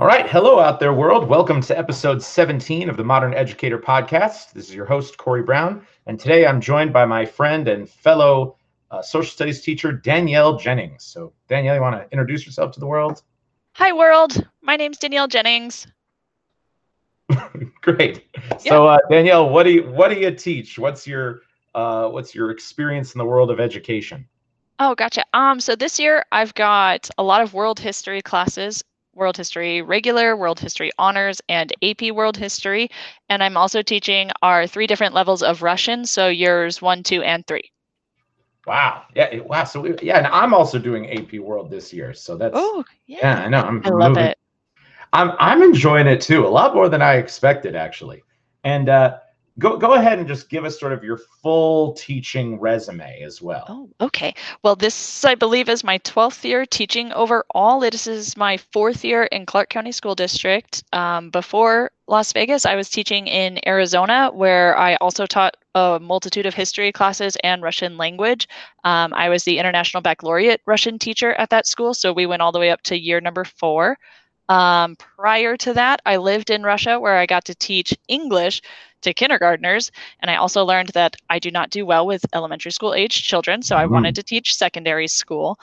All right. Hello out there, world. Welcome to episode 17 of the Modern Educator Podcast. This is your host, Corey Brown. And today I'm joined by my friend and fellow uh, social studies teacher, Danielle Jennings. So, Danielle, you want to introduce yourself to the world? Hi, world. My name's Danielle Jennings. Great. So, uh, Danielle, what do you what do you teach? What's your uh, what's your experience in the world of education? Oh, gotcha. Um, so this year I've got a lot of world history classes World History Regular, World History Honors, and AP World History. And I'm also teaching our three different levels of Russian, so years one, two, and three. Wow. Yeah. Wow. So we, yeah, and I'm also doing AP World this year. So that's oh yeah. Yeah, I know. I'm I love moving. it. I'm I'm enjoying it too. A lot more than I expected actually. And uh go go ahead and just give us sort of your full teaching resume as well. Oh, okay. Well, this I believe is my 12th year teaching overall. This is my fourth year in Clark County School District. Um, before Las Vegas, I was teaching in Arizona, where I also taught a multitude of history classes and Russian language. Um, I was the International Baccalaureate Russian teacher at that school, so we went all the way up to year number four. Um, prior to that, I lived in Russia where I got to teach English to kindergartners. And I also learned that I do not do well with elementary school age children. So I mm-hmm. wanted to teach secondary school.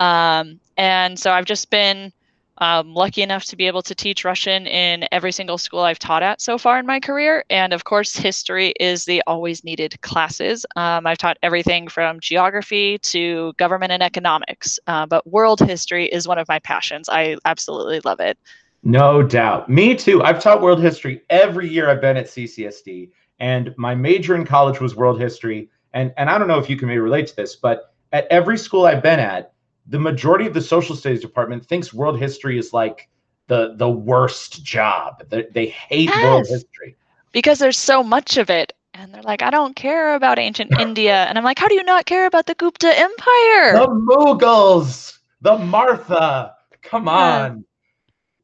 Um, and so I've just been um, lucky enough to be able to teach Russian in every single school I've taught at so far in my career. And of course, history is the always needed classes. Um, I've taught everything from geography to government and economics, uh, but world history is one of my passions. I absolutely love it. No doubt. Me too. I've taught world history every year I've been at CCSD, and my major in college was world history. And, and I don't know if you can maybe relate to this, but at every school I've been at, the majority of the social studies department thinks world history is like the the worst job. They, they hate yes, world history because there's so much of it. And they're like, I don't care about ancient India. And I'm like, how do you not care about the Gupta Empire? The Mughals, the Maratha. Come on.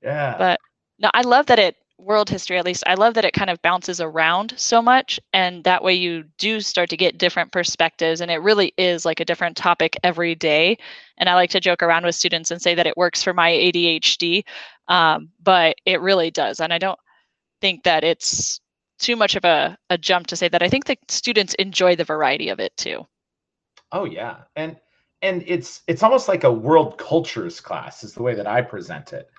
Yeah. But no, I love that it world history at least i love that it kind of bounces around so much and that way you do start to get different perspectives and it really is like a different topic every day and i like to joke around with students and say that it works for my adhd um, but it really does and i don't think that it's too much of a, a jump to say that i think the students enjoy the variety of it too oh yeah and and it's it's almost like a world cultures class is the way that i present it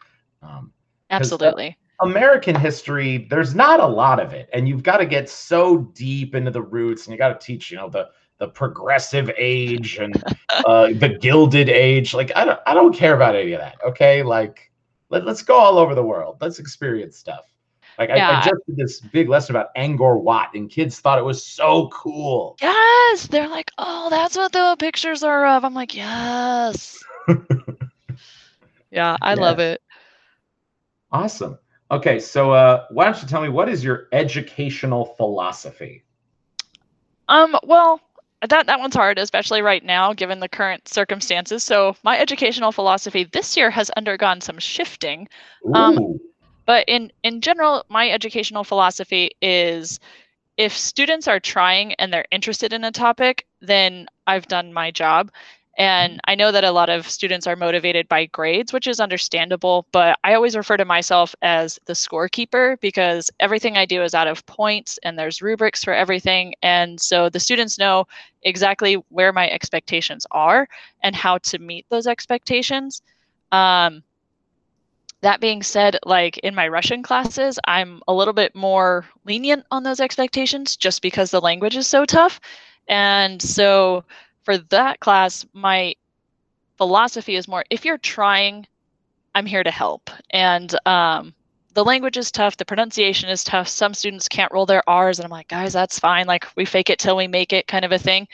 um, Absolutely. American history, there's not a lot of it, and you've got to get so deep into the roots, and you got to teach, you know, the the progressive age and uh, the gilded age. Like I don't, I don't care about any of that. Okay, like let, us go all over the world. Let's experience stuff. Like yeah. I, I, just did this big lesson about Angkor Wat, and kids thought it was so cool. Yes, they're like, oh, that's what the pictures are of. I'm like, yes. yeah, I yeah. love it. Awesome. Okay, so uh, why don't you tell me what is your educational philosophy? Um, well, that that one's hard, especially right now, given the current circumstances. So my educational philosophy this year has undergone some shifting. Um, but in in general, my educational philosophy is if students are trying and they're interested in a topic, then I've done my job. And I know that a lot of students are motivated by grades, which is understandable, but I always refer to myself as the scorekeeper because everything I do is out of points and there's rubrics for everything. And so the students know exactly where my expectations are and how to meet those expectations. Um, that being said, like in my Russian classes, I'm a little bit more lenient on those expectations just because the language is so tough. And so for that class, my philosophy is more if you're trying, I'm here to help. And um, the language is tough, the pronunciation is tough. Some students can't roll their R's, and I'm like, guys, that's fine. Like we fake it till we make it, kind of a thing.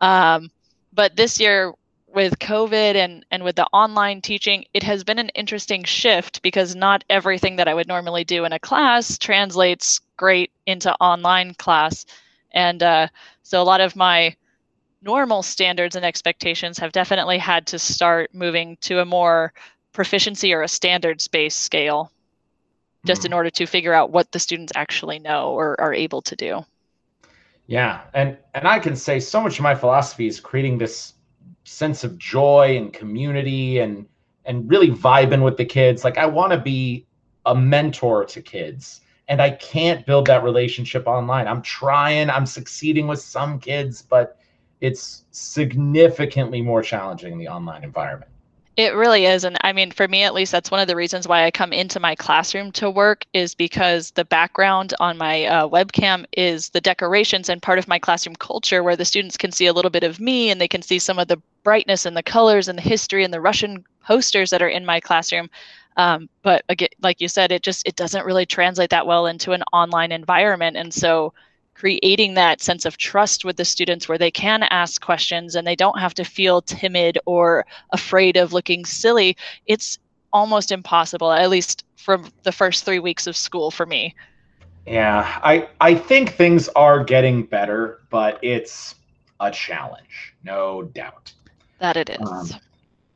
Um, but this year, with COVID and and with the online teaching, it has been an interesting shift because not everything that I would normally do in a class translates great into online class, and uh, so a lot of my normal standards and expectations have definitely had to start moving to a more proficiency or a standards based scale just mm. in order to figure out what the students actually know or are able to do yeah and and i can say so much of my philosophy is creating this sense of joy and community and and really vibing with the kids like i want to be a mentor to kids and I can't build that relationship online. I'm trying, I'm succeeding with some kids, but it's significantly more challenging in the online environment. It really is. And I mean, for me at least, that's one of the reasons why I come into my classroom to work is because the background on my uh, webcam is the decorations and part of my classroom culture where the students can see a little bit of me and they can see some of the brightness and the colors and the history and the Russian posters that are in my classroom. Um, but again, like you said, it just it doesn't really translate that well into an online environment. And so creating that sense of trust with the students where they can ask questions and they don't have to feel timid or afraid of looking silly, it's almost impossible, at least from the first three weeks of school for me. Yeah, I, I think things are getting better, but it's a challenge, no doubt. That it is. Um,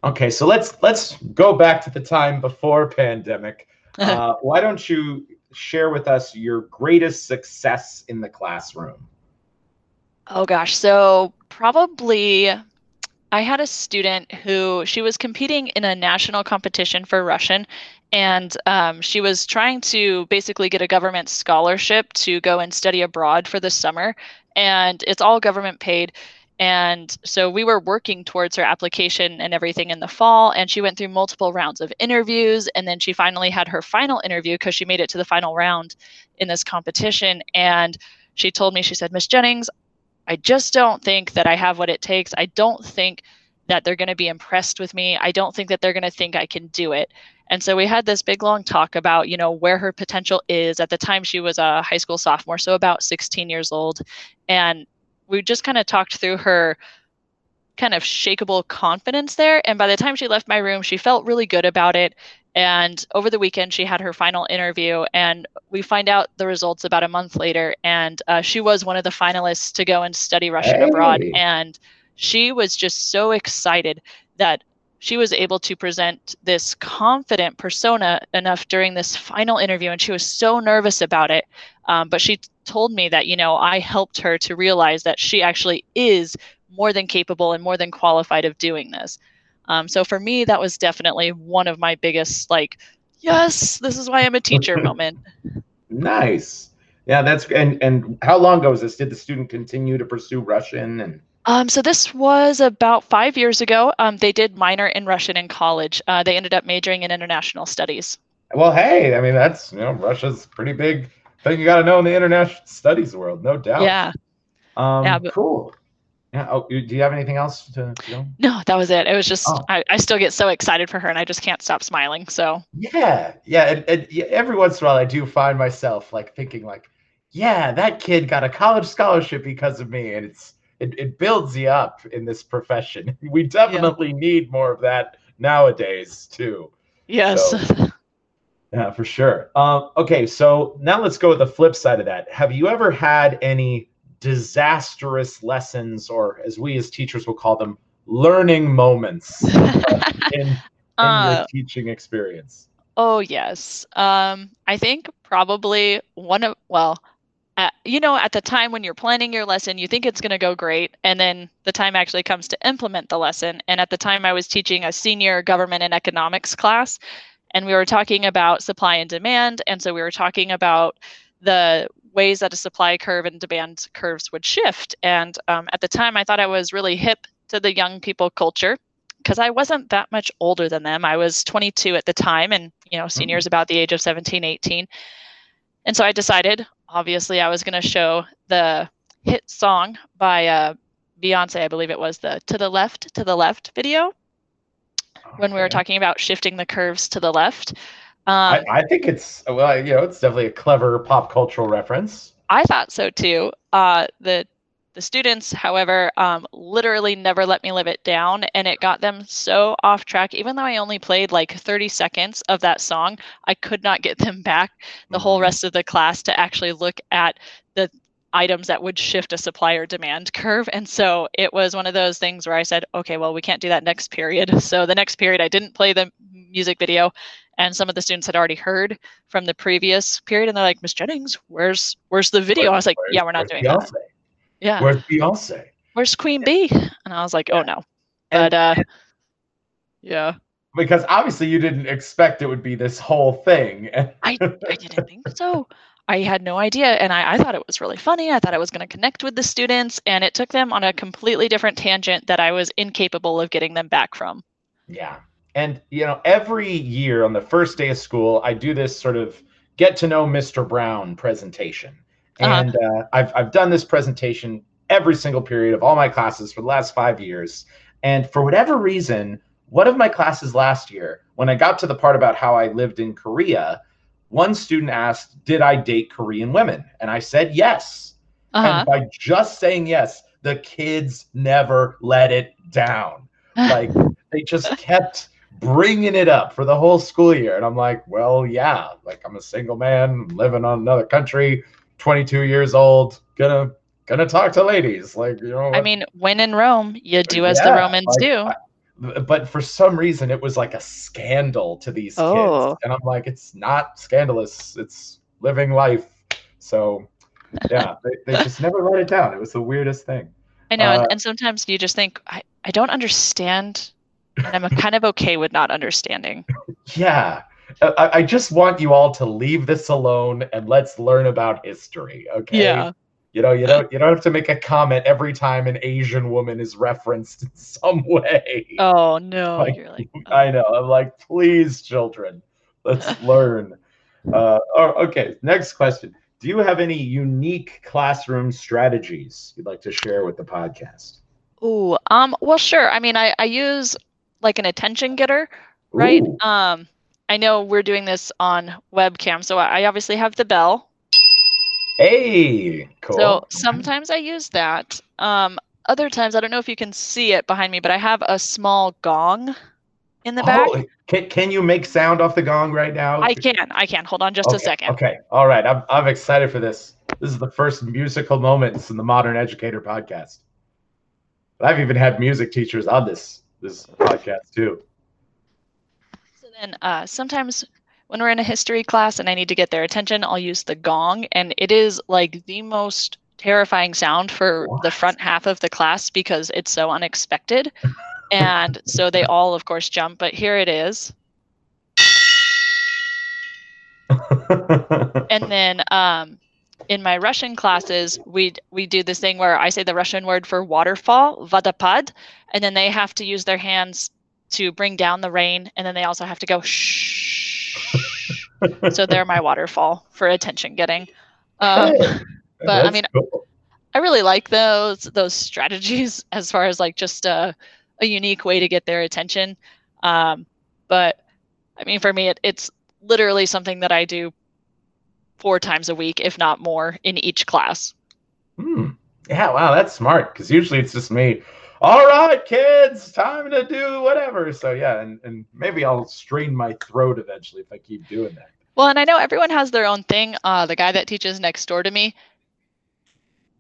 okay, so let's let's go back to the time before pandemic. Uh, why don't you share with us your greatest success in the classroom? Oh gosh, so probably I had a student who she was competing in a national competition for Russian, and um, she was trying to basically get a government scholarship to go and study abroad for the summer, and it's all government paid. And so we were working towards her application and everything in the fall. And she went through multiple rounds of interviews. And then she finally had her final interview because she made it to the final round in this competition. And she told me, she said, Miss Jennings, I just don't think that I have what it takes. I don't think that they're going to be impressed with me. I don't think that they're going to think I can do it. And so we had this big long talk about, you know, where her potential is. At the time she was a high school sophomore, so about 16 years old. And we just kind of talked through her kind of shakable confidence there. And by the time she left my room, she felt really good about it. And over the weekend, she had her final interview, and we find out the results about a month later. And uh, she was one of the finalists to go and study Russian hey. abroad. And she was just so excited that she was able to present this confident persona enough during this final interview and she was so nervous about it. Um, but she told me that you know i helped her to realize that she actually is more than capable and more than qualified of doing this. Um, so for me that was definitely one of my biggest like yes this is why i'm a teacher moment. Nice. Yeah that's and and how long ago was this? Did the student continue to pursue russian and um, so this was about five years ago. Um, they did minor in Russian in college. Uh, they ended up majoring in international studies. Well, hey, I mean that's you know Russia's pretty big thing you got to know in the international studies world, no doubt. Yeah. Um, yeah. But, cool. Yeah. Oh, do you have anything else to, to know? No, that was it. It was just oh. I, I still get so excited for her, and I just can't stop smiling. So. Yeah, yeah, and, and every once in a while I do find myself like thinking like, yeah, that kid got a college scholarship because of me, and it's it, it builds you up in this profession. We definitely yeah. need more of that nowadays too. Yes. So, yeah, for sure. Um, okay, so now let's go with the flip side of that. Have you ever had any disastrous lessons, or as we as teachers will call them, learning moments in, in uh, your teaching experience? Oh yes. Um, I think probably one of well, at, you know, at the time when you're planning your lesson, you think it's going to go great. And then the time actually comes to implement the lesson. And at the time, I was teaching a senior government and economics class, and we were talking about supply and demand. And so we were talking about the ways that a supply curve and demand curves would shift. And um, at the time, I thought I was really hip to the young people culture because I wasn't that much older than them. I was 22 at the time, and you know, seniors mm-hmm. about the age of 17, 18. And so I decided obviously I was going to show the hit song by uh, Beyonce, I believe it was the To the Left, To the Left video okay. when we were talking about shifting the curves to the left. Um, I, I, think it's, well, you know, it's definitely a clever pop cultural reference. I thought so too. Uh, the the students, however, um, literally never let me live it down, and it got them so off track. Even though I only played like 30 seconds of that song, I could not get them back the whole mm-hmm. rest of the class to actually look at the items that would shift a supplier demand curve. And so it was one of those things where I said, okay, well, we can't do that next period. So the next period, I didn't play the music video. And some of the students had already heard from the previous period, and they're like, "Miss Jennings, where's where's the video?" I was like, "Yeah, we're not doing that." Yeah. Where's Beyonce? Where's Queen Bee? And I was like, oh no. But uh yeah. because obviously you didn't expect it would be this whole thing. I, I didn't think so. I had no idea. And I, I thought it was really funny. I thought I was going to connect with the students, and it took them on a completely different tangent that I was incapable of getting them back from. Yeah. And, you know, every year on the first day of school, I do this sort of get to know Mr. Brown presentation. Uh-huh. And uh-huh. uh, I've, I've done this presentation every single period of all my classes for the last five years. And for whatever reason, one of my classes last year, when I got to the part about how I lived in Korea, one student asked, Did I date Korean women? And I said yes. Uh-huh. And by just saying yes, the kids never let it down. Like they just kept bringing it up for the whole school year. And I'm like, Well, yeah, like I'm a single man living on another country, 22 years old, gonna gonna talk to ladies. Like, you know, I mean, when in Rome, you do as yeah, the Romans like, do. I, but for some reason it was like a scandal to these oh. kids and i'm like it's not scandalous it's living life so yeah they, they just never write it down it was the weirdest thing i know uh, and, and, sometimes you just think i, I don't understand and i'm kind of okay with not understanding yeah I, I just want you all to leave this alone and let's learn about history okay yeah you know, you don't you don't have to make a comment every time an Asian woman is referenced in some way. Oh no, like, like oh. I know. I'm like, please, children, let's learn. Uh, oh, okay, next question. Do you have any unique classroom strategies you'd like to share with the podcast? Ooh, um, well, sure. I mean, I, I use like an attention getter, right? Ooh. Um, I know we're doing this on webcam, so I obviously have the bell, Hey, cool. So sometimes I use that. Um, other times, I don't know if you can see it behind me, but I have a small gong in the back. Oh, can, can you make sound off the gong right now? I can. I can. Hold on just okay, a second. Okay. All right. I'm, I'm excited for this. This is the first musical moments in the Modern Educator podcast. I've even had music teachers on this this podcast too. So then, uh, sometimes when we're in a history class and I need to get their attention, I'll use the gong. And it is like the most terrifying sound for what? the front half of the class because it's so unexpected. and so they all, of course, jump. But here it is. and then um, in my Russian classes, we we do this thing where I say the Russian word for waterfall, vodopad, and then they have to use their hands to bring down the rain, and then they also have to go shh so they're my waterfall for attention getting. Um, but I mean, cool. I really like those those strategies as far as like just a, a unique way to get their attention. Um, but I mean, for me, it, it's literally something that I do four times a week, if not more, in each class. Hmm. Yeah, wow, that's smart. Because usually it's just me all right, kids, time to do whatever. So yeah, and, and maybe I'll strain my throat eventually if I keep doing that. Well, and I know everyone has their own thing. Uh, the guy that teaches next door to me,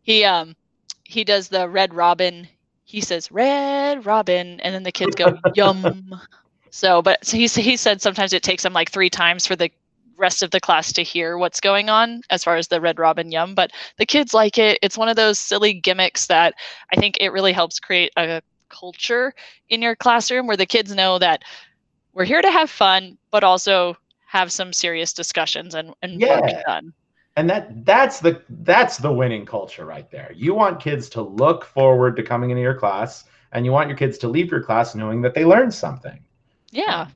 he um he does the red robin. He says red robin, and then the kids go yum. So, but so he he said sometimes it takes him like three times for the rest of the class to hear what's going on as far as the red robin yum but the kids like it. It's one of those silly gimmicks that i think it really helps create a culture in your classroom where the kids know that we're here to have fun but also have some serious discussions and, and yeah. work done. And that that's the that's the winning culture right there. You want kids to look forward to coming into your class and you want your kids to leave your class knowing that they learned something. Yeah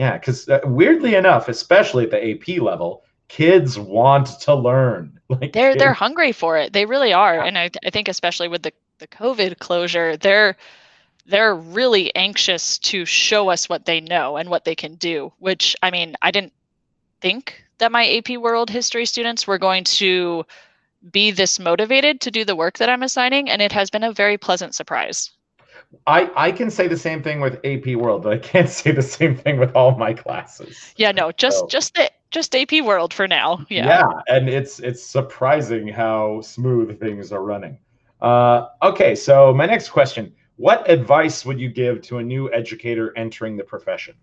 yeah, because uh, weirdly enough, especially at the AP level, kids want to learn. Like they're kids. they're hungry for it. They really are, yeah. and I, I think especially with the the COVID closure, they're they're really anxious to show us what they know and what they can do. Which I mean, I didn't think that my AP World History students were going to be this motivated to do the work that I'm assigning, and it has been a very pleasant surprise. I I can say the same thing with AP World, but I can't say the same thing with all my classes. Yeah, no, just so. just the just AP World for now. Yeah. Yeah, and it's it's surprising how smooth things are running. Uh, okay, so my next question: What advice would you give to a new educator entering the profession?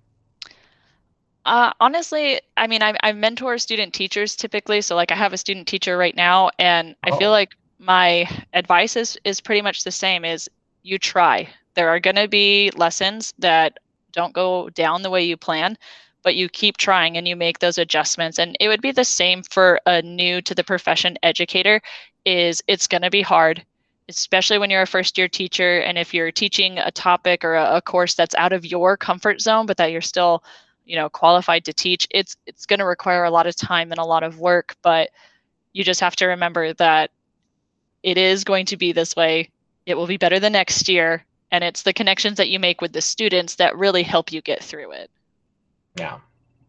Uh, honestly, I mean, I, I mentor student teachers typically. So, like, I have a student teacher right now, and I oh. feel like my advice is is pretty much the same: is you try. There are going to be lessons that don't go down the way you plan, but you keep trying and you make those adjustments. And it would be the same for a new to the profession educator is it's going to be hard especially when you're a first year teacher and if you're teaching a topic or a, a, course that's out of your comfort zone but that you're still you know qualified to teach it's it's going to require a lot of time and a lot of work but you just have to remember that it is going to be this way it will be better the next year. And it's the connections that you make with the students that really help you get through it. Yeah.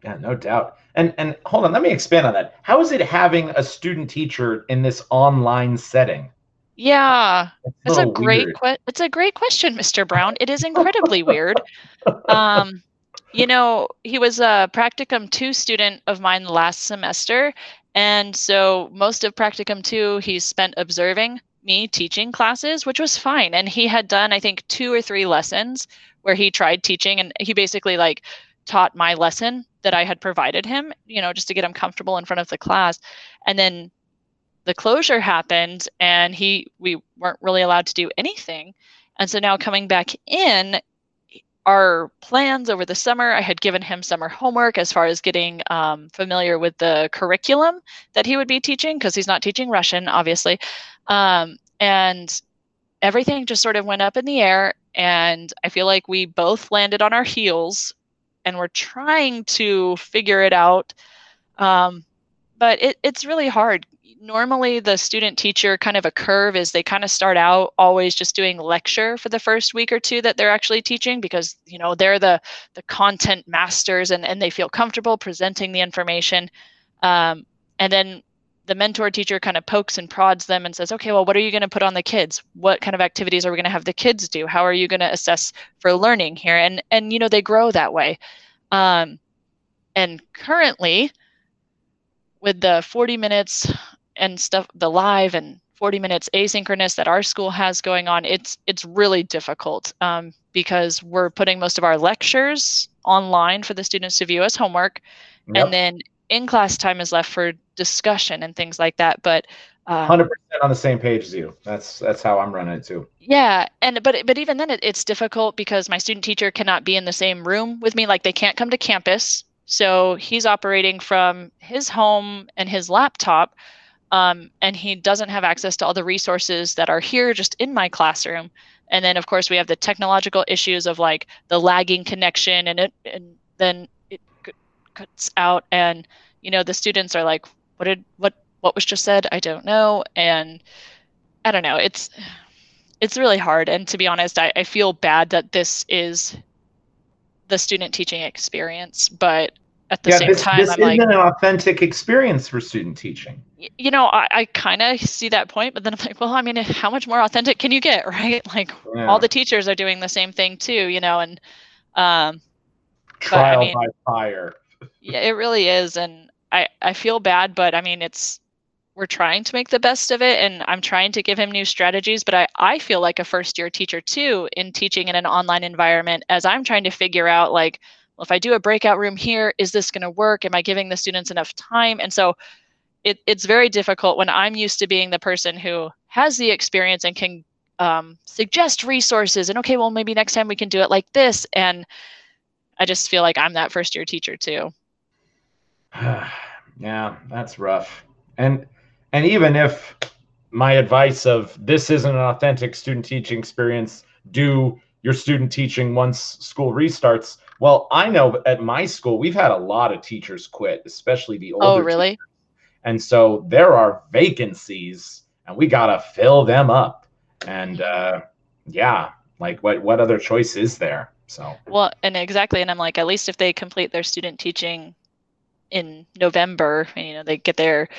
Yeah no doubt. And and hold on let me expand on that. How is it having a student teacher in this online setting? Yeah, it's, a, a great que- it's a great question, Mr. Brown. It is incredibly weird. Um, you know, he was a practicum 2 student of mine last semester, and so most of practicum 2 he spent observing me teaching classes, which was fine. And he had done I think two or three lessons where he tried teaching and he basically like taught my lesson that I had provided him, you know, just to get him comfortable in front of the class. And then the closure happened and he we weren't really allowed to do anything and so now coming back in our plans over the summer i had given him summer homework as far as getting um, familiar with the curriculum that he would be teaching because he's not teaching russian obviously um, and everything just sort of went up in the air and i feel like we both landed on our heels and we're trying to figure it out. Um, but it, it's really hard. Normally the student teacher kind of a curve is they kind of start out always just doing lecture for the first week or two that they're actually teaching because you know they're the the content masters and, and they feel comfortable presenting the information. Um, and then the mentor teacher kind of pokes and prods them and says okay well what are you going to put on the kids? What kind of activities are we going to have the kids do? How are you going to assess for learning here? And and you know they grow that way. Um, and currently with the 40 minutes and stuff the live and 40 minutes asynchronous that our school has going on it's it's really difficult um, because we're putting most of our lectures online for the students to view as homework. Yep. and then in class time is left for discussion and things like that but um, 100% on the same page as you. That's that's how i'm running it too. Yeah and but but even then it, it's difficult because my student teacher cannot be in the same room with me like they can't come to campus. So he's operating from his home and his laptop um, and he doesn't have access to all the resources that are here just in my classroom. And then of course we have the technological issues of like the lagging connection and it and then it cuts out and you know the students are like what did what what was just said i don't know and i don't know it's it's really hard and to be honest i, I feel bad that this is the student teaching experience but at the yeah, same this, time, this I'm isn't like, an authentic experience for student teaching. You know, I, I kind of see that point, but then I'm like, well, I mean, how much more authentic can you get, right? Like, yeah. all the teachers are doing the same thing too, you know, and um, trial but, I mean, by fire. yeah, it really is, and I I feel bad, but I mean, it's we're trying to make the best of it and i'm trying to give him new strategies but i, I feel like a first year teacher too in teaching in an online environment as i'm trying to figure out like well, if I do a breakout room here, is this going to work? Am I giving the students enough time? And so it, it's very difficult when I'm used to being the person who has the experience and can um, suggest resources and okay, well, maybe next time we can do it like this. And I just feel like I'm that first year teacher too. yeah, that's rough. And and even if my advice of this isn't an authentic student teaching experience, do your student teaching once school restarts well, I know at my school we've had a lot of teachers quit, especially the older. Oh, really? Teachers. And so there are vacancies, and we gotta fill them up. And uh, yeah, like what what other choice is there? So well, and exactly, and I'm like, at least if they complete their student teaching in November, and you know they get their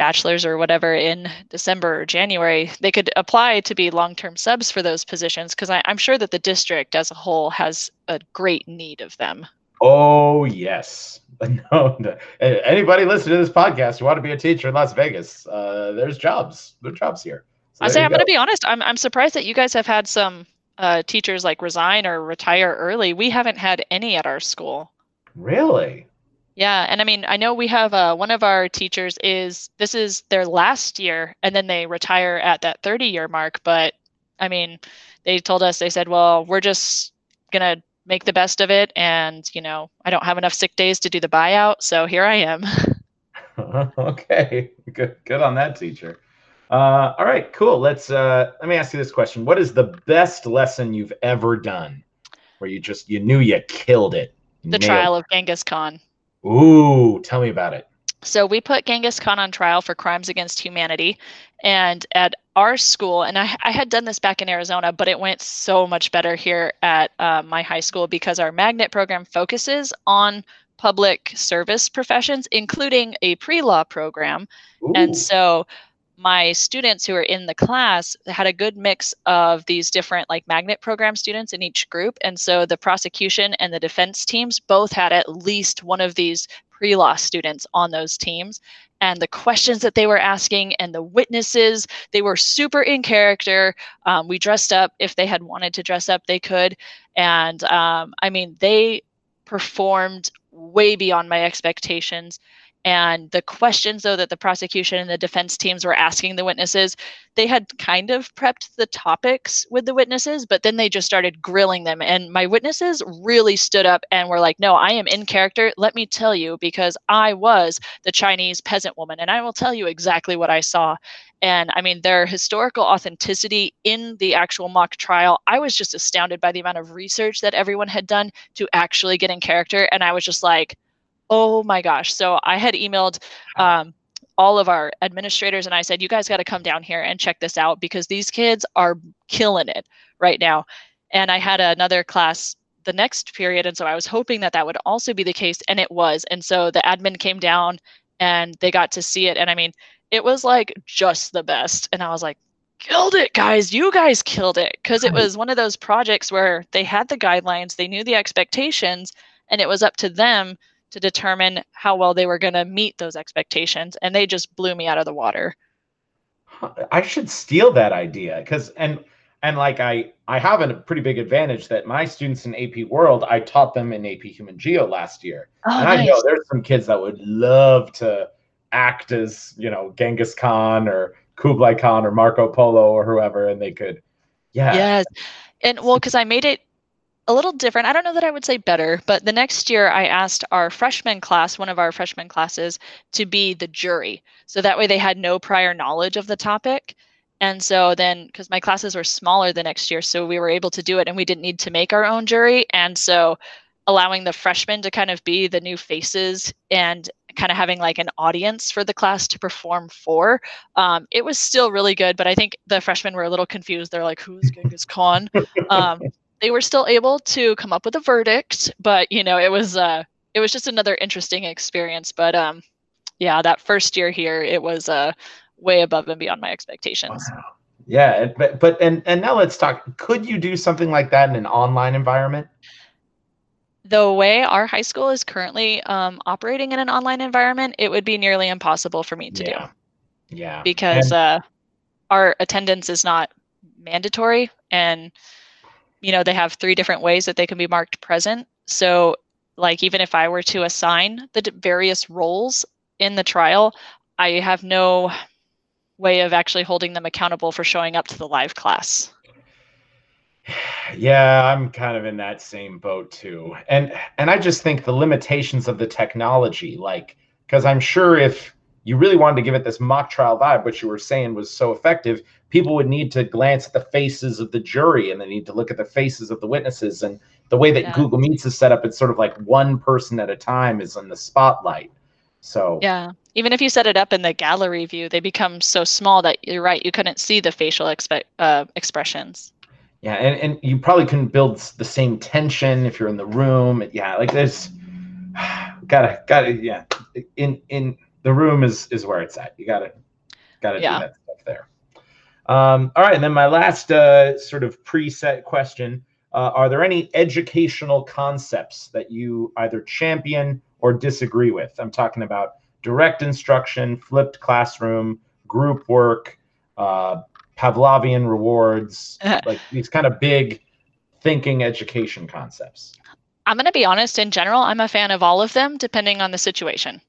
bachelor's or whatever in December or January, they could apply to be long term subs for those positions because I'm sure that the district as a whole has a great need of them. Oh, yes. No, no. anybody listening to this podcast who want to be a teacher in Las Vegas, uh, there's jobs. There's jobs here. So I say, I'm going to be honest. I'm, I'm surprised that you guys have had some uh, teachers like resign or retire early. We haven't had any at our school. Really? Yeah, and I mean, I know we have uh, one of our teachers is this is their last year, and then they retire at that 30 year mark. But I mean, they told us they said, well, we're just gonna make the best of it. And, you know, I don't have enough sick days to do the buyout. So here I am. okay. Good, good on that teacher. Uh, all right, cool. Let's, uh, let me ask you this question. What is the best lesson you've ever done where you just, you knew you killed it? The trial it. of Genghis Khan. Ooh, tell me about it. So we put Genghis Khan on trial for crimes against humanity. And at our school, and I, I had done this back in Arizona, but it went so much better here at uh, my high school because our magnet program focuses on public service professions, including a pre law program. Ooh. And so my students who were in the class had a good mix of these different like magnet program students in each group and so the prosecution and the defense teams both had at least one of these pre-law students on those teams and the questions that they were asking and the witnesses they were super in character. Um, we dressed up if they had wanted to dress up they could and um, i mean they performed way beyond my expectations and the questions, though, that the prosecution and the defense teams were asking the witnesses, they had kind of prepped the topics with the witnesses, but then they just started grilling them. And my witnesses really stood up and were like, No, I am in character. Let me tell you, because I was the Chinese peasant woman, and I will tell you exactly what I saw. And I mean, their historical authenticity in the actual mock trial, I was just astounded by the amount of research that everyone had done to actually get in character. And I was just like, Oh my gosh. So I had emailed um, all of our administrators and I said, you guys got to come down here and check this out because these kids are killing it right now. And I had another class the next period. And so I was hoping that that would also be the case. And it was. And so the admin came down and they got to see it. And I mean, it was like just the best. And I was like, killed it, guys. You guys killed it. Because it was one of those projects where they had the guidelines, they knew the expectations, and it was up to them to determine how well they were going to meet those expectations and they just blew me out of the water. I should steal that idea because and and like i i have a pretty big advantage that my students in ap world i taught them in ap human geo last year. Oh, and nice. i know there's some kids that would love to act as you know genghis khan or kublai khan or marco polo or whoever and they could yeah. Yes. And well because i made it a little different. I don't know that I would say better, but the next year I asked our freshman class, one of our freshman classes, to be the jury. So that way they had no prior knowledge of the topic. And so then, because my classes were smaller the next year, so we were able to do it and we didn't need to make our own jury. And so allowing the freshmen to kind of be the new faces and kind of having like an audience for the class to perform for. Um, it was still really good, but I think the freshmen were a little confused. They're like, "Who's Genghis Khan?" Um, they were still able to come up with a verdict, but you know, it was uh it was just another interesting experience. But um yeah, that first year here, it was uh way above and beyond my expectations. Wow. Yeah, but but and and now let's talk. Could you do something like that in an online environment? The way our high school is currently um, operating in an online environment, it would be nearly impossible for me to yeah. do. Yeah. Because and- uh, our attendance is not mandatory, and you know, they have three different ways that they can be marked present. So, like, even if I were to assign the various roles in the trial, I have no way of actually holding them accountable for showing up to the live class. Yeah, I'm kind of in that same boat too. And and I just think the limitations of the technology like cuz I'm sure if you really wanted to give it this mock trial vibe, which you were saying was so effective, people would need to glance at the faces of the jury and they need to look at the faces of the witnesses. And the way that yeah. Google Meets is set up, it's sort of like one person at a time is in the spotlight. So yeah, even if you set it up in the gallery view, they become so small that you're right, you couldn't see the facial expe- uh, expressions. Yeah, and, and you probably couldn't build the same tension if you're in the room. Yeah, like there's gotta gotta yeah in in the room is is where it's at. You gotta gotta yeah. do that stuff there. Um, all right, and then my last uh, sort of preset question: uh, Are there any educational concepts that you either champion or disagree with? I'm talking about direct instruction, flipped classroom, group work, uh, Pavlovian rewards, like these kind of big thinking education concepts. I'm going to be honest. In general, I'm a fan of all of them, depending on the situation.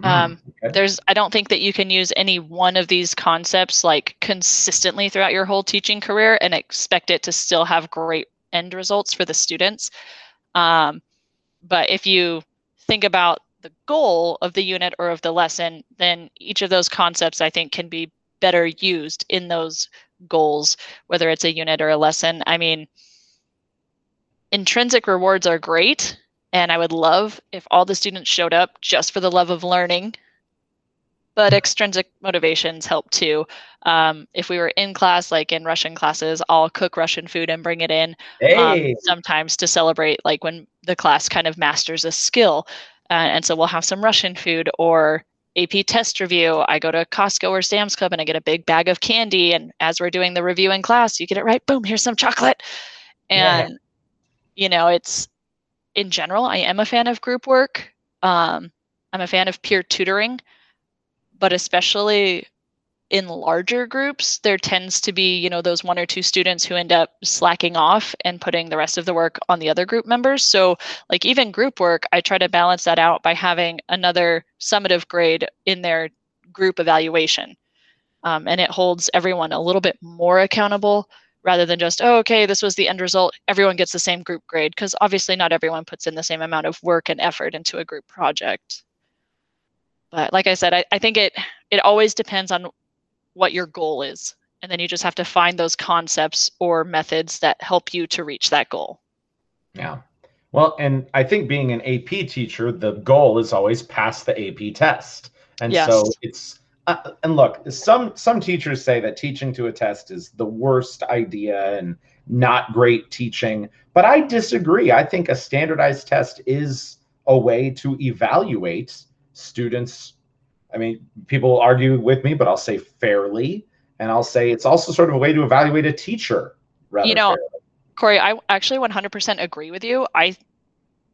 Mm, um, okay. There's, I don't think that you can use any one of these concepts like consistently throughout your whole teaching career and expect it to still have great end results for the students. Um, but if you think about the goal of the unit or of the lesson, then each of those concepts I think can be better used in those goals, whether it's a unit or a lesson. I mean, intrinsic rewards are great, and I would love if all the students showed up just for the love of learning. But extrinsic motivations help too. Um, if we were in class, like in Russian classes, I'll cook Russian food and bring it in. Um, hey. Um, sometimes to celebrate, like when the class kind of masters a skill. Uh, and so we'll have some Russian food or AP test review. I go to Costco or Sam's Club and I get a big bag of candy. And as we're doing the review in class, you get it right. Boom, here's some chocolate. And, yeah. you know, it's in general, I am a fan of group work. Um, I'm a fan of peer tutoring, but especially in larger groups, there tends to be, you know, those one or two students who end up slacking off and putting the rest of the work on the other group members. So, like even group work, I try to balance that out by having another summative grade in their group evaluation. Um, and it holds everyone a little bit more accountable rather than just, oh, okay, this was the end result. Everyone gets the same group grade because obviously not everyone puts in the same amount of work and effort into a group project. But like I said, I, I think it it always depends on what your goal is. And then you just have to find those concepts or methods that help you to reach that goal. Yeah. Well, and I think being an AP teacher, the goal is always pass the AP test. And yes. so it's uh, and look, some some teachers say that teaching to a test is the worst idea and not great teaching, but I disagree. I think a standardized test is a way to evaluate students I mean, people argue with me, but I'll say fairly. And I'll say it's also sort of a way to evaluate a teacher. you know, fairly. Corey, I actually 100% agree with you. I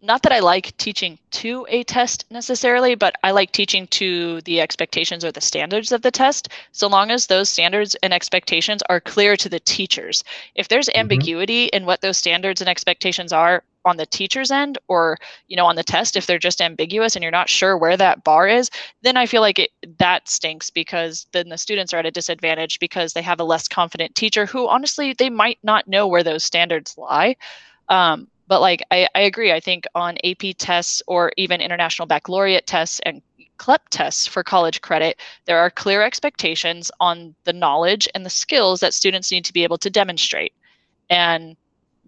not that I like teaching to a test necessarily, but I like teaching to the expectations or the standards of the test, so long as those standards and expectations are clear to the teachers. If there's mm-hmm. ambiguity in what those standards and expectations are on the teacher's end or you know on the test if they're just ambiguous and you're not sure where that bar is then i feel like it, that stinks because then the students are at a disadvantage because they have a less confident teacher who honestly they might not know where those standards lie um, but like I, I agree i think on ap tests or even international baccalaureate tests and CLEP tests for college credit, there are clear expectations on the knowledge and the skills that students need to be able to demonstrate. And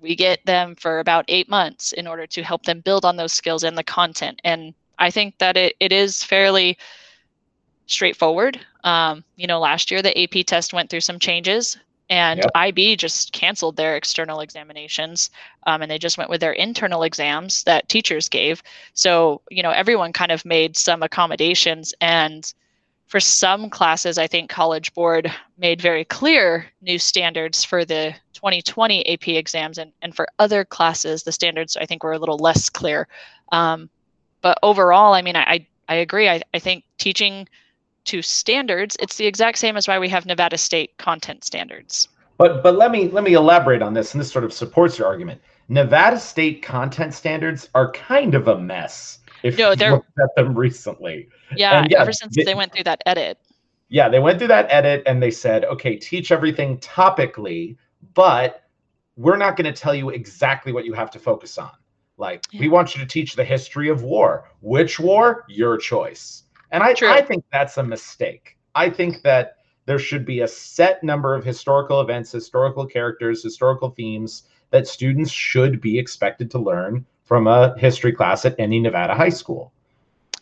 we get them for about eight months in order to help them build on those skills and the content. And I think that it, it is fairly straightforward. Um, you know, last year the AP test went through some changes and yep. IB just canceled their external examinations um, and they just went with their internal exams that teachers gave. So, you know, everyone kind of made some accommodations. And for some classes, I think College Board made very clear new standards for the 2020 AP exams. And, and for other classes, the standards I think were a little less clear. Um, but overall, I mean, I, I agree. I, I think teaching to standards, it's the exact same as why we have Nevada State content standards. But but let me let me elaborate on this, and this sort of supports your argument. Nevada State content standards are kind of a mess. If no, they're, you looked at them recently. Yeah, yeah ever since they, they went through that edit. Yeah, they went through that edit and they said, okay, teach everything topically, but we're not going to tell you exactly what you have to focus on. Like, yeah. we want you to teach the history of war. Which war? Your choice. And I, I think that's a mistake. I think that there should be a set number of historical events, historical characters, historical themes that students should be expected to learn from a history class at any Nevada high school.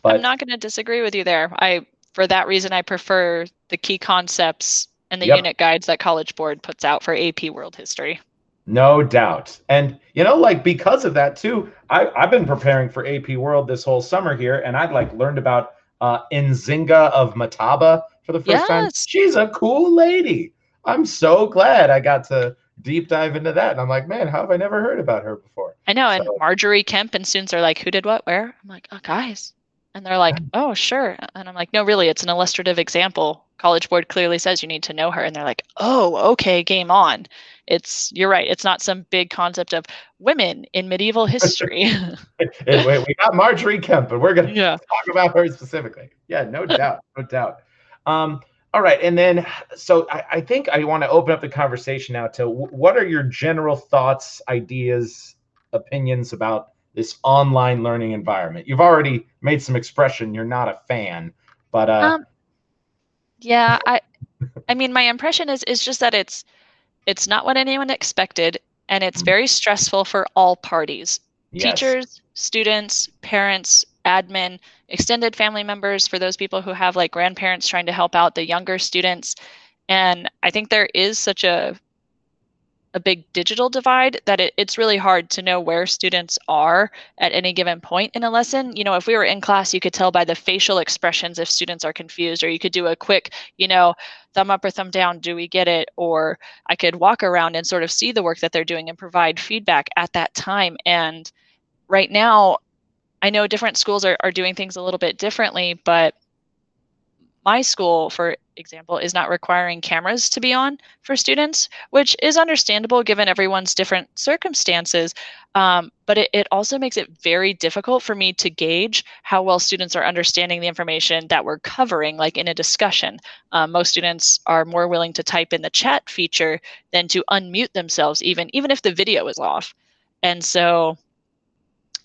But, I'm not going to disagree with you there. I for that reason I prefer the key concepts and the yep. unit guides that College Board puts out for AP World History. No doubt. And you know, like because of that too, I, I've been preparing for AP World this whole summer here, and I'd like learned about uh, Nzinga of Matamba for the first yes. time. She's a cool lady. I'm so glad I got to deep dive into that. And I'm like, man, how have I never heard about her before? I know. So, and Margery Kempe and students are like, who did what, where? I'm like, oh, guys. And they're like, oh, sure. And I'm like, no, really, it's an illustrative example. College Board clearly says you need to know her. And they're like, oh, okay, game on. It's, you're right. It's not some big concept of women in medieval history. we got Margery Kempe, and we're going to yeah. talk about her specifically. Yeah, no doubt. No doubt. Um, all right. And then, so I, I think I want to open up the conversation now to what are your general thoughts, ideas, opinions about this online learning environment? You've already made some expression you're not a fan, but uh, um, yeah, I I mean, my impression is is just that it's it's not what anyone expected, and it's mm. very stressful for all parties: yes. teachers, students, parents, admin, extended family members. For those people who have like grandparents trying to help out the younger students, and I think there is such a a big digital divide that it, it's really hard to know where students are at any given point in a lesson. You know, if we were in class, you could tell by the facial expressions if students are confused, or you could do a quick, you know, thumb up or thumb down, do we get it? Or I could walk around and sort of see the work that they're doing and provide feedback at that time. And right now, I know different schools are, are doing things a little bit differently, but my school, for example, is not requiring cameras to be on for students, which is understandable given everyone's different circumstances. Um, but it, it also makes it very difficult for me to gauge how well students are understanding the information that we're covering, like in a discussion. Um, most students are more willing to type in the chat feature than to unmute themselves, even even if the video is off. And so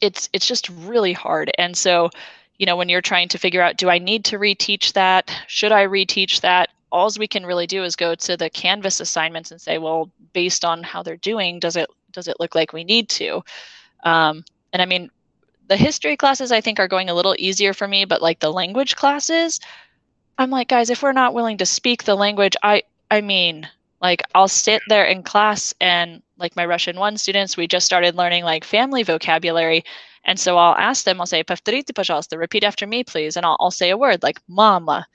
it's it's just really hard. And so you know, when you're trying to figure out, do I need to reteach that? Should I reteach that? All we can really do is go to the Canvas assignments and say, well, based on how they're doing, does it does it look like we need to? Um, and I mean, the history classes I think are going a little easier for me, but like the language classes, I'm like, guys, if we're not willing to speak the language, I I mean, like I'll sit there in class and like my Russian one students, we just started learning like family vocabulary and so I'll ask them, I'll say, повторите, пожалуйста, repeat after me, please. And I'll, I'll say a word like mama.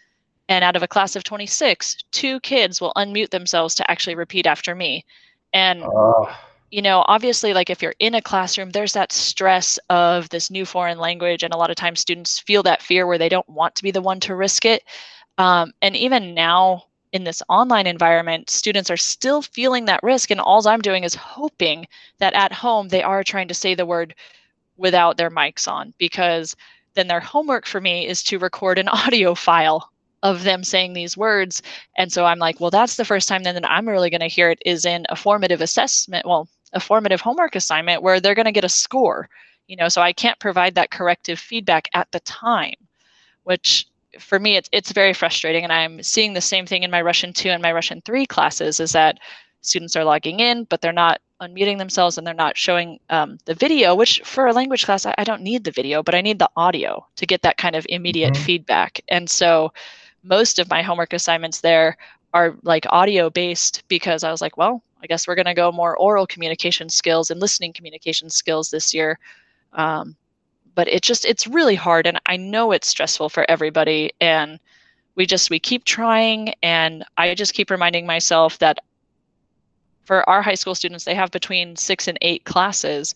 And out of a class of 26, two kids will unmute themselves to actually repeat after me. And, uh. you know, obviously, like if you're in a classroom, there's that stress of this new foreign language. And a lot of times students feel that fear where they don't want to be the one to risk it. Um, and even now, in this online environment, students are still feeling that risk. And all I'm doing is hoping that at home they are trying to say the word without their mics on because then their homework for me is to record an audio file of them saying these words. And so I'm like, well, that's the first time then that I'm really going to hear it is in a formative assessment, well, a formative homework assignment where they're going to get a score. You know, so I can't provide that corrective feedback at the time, which for me it's it's very frustrating. And I'm seeing the same thing in my Russian 2 and my Russian 3 classes is that students are logging in, but they're not unmuting themselves and they're not showing um, the video, which for a language class, I, I, don't need the video, but I need the audio to get that kind of immediate mm-hmm. feedback. And so most of my homework assignments there are like audio based because I was like, well, I guess we're going to go more oral communication skills and listening communication skills this year. Um, but it just, it's really hard. And I know it's stressful for everybody. And we just, we keep trying. And I just keep reminding myself that for our high school students, they have between six and eight classes,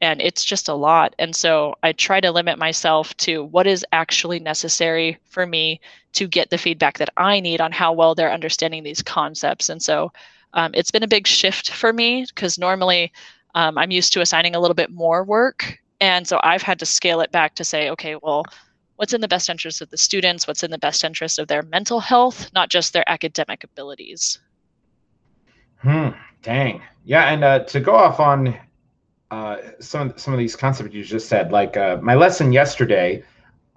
and it's just a lot. And so I try to limit myself to what is actually necessary for me to get the feedback that I need on how well they're understanding these concepts. And so um, it's been a big shift for me because normally um, I'm used to assigning a little bit more work. And so I've had to scale it back to say, okay, well, what's in the best interest of the students? What's in the best interest of their mental health, not just their academic abilities? Hmm. Dang. Yeah, and uh, to go off on uh, some some of these concepts you just said, like uh, my lesson yesterday,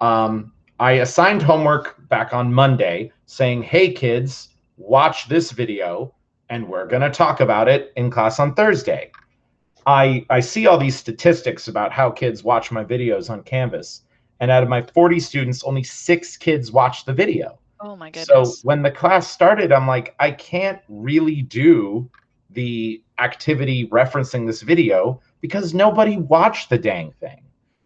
um, I assigned homework back on Monday, saying, "Hey kids, watch this video, and we're gonna talk about it in class on Thursday." I I see all these statistics about how kids watch my videos on Canvas, and out of my 40 students, only six kids watch the video. Oh my goodness. So when the class started, I'm like, I can't really do the activity referencing this video because nobody watched the dang thing.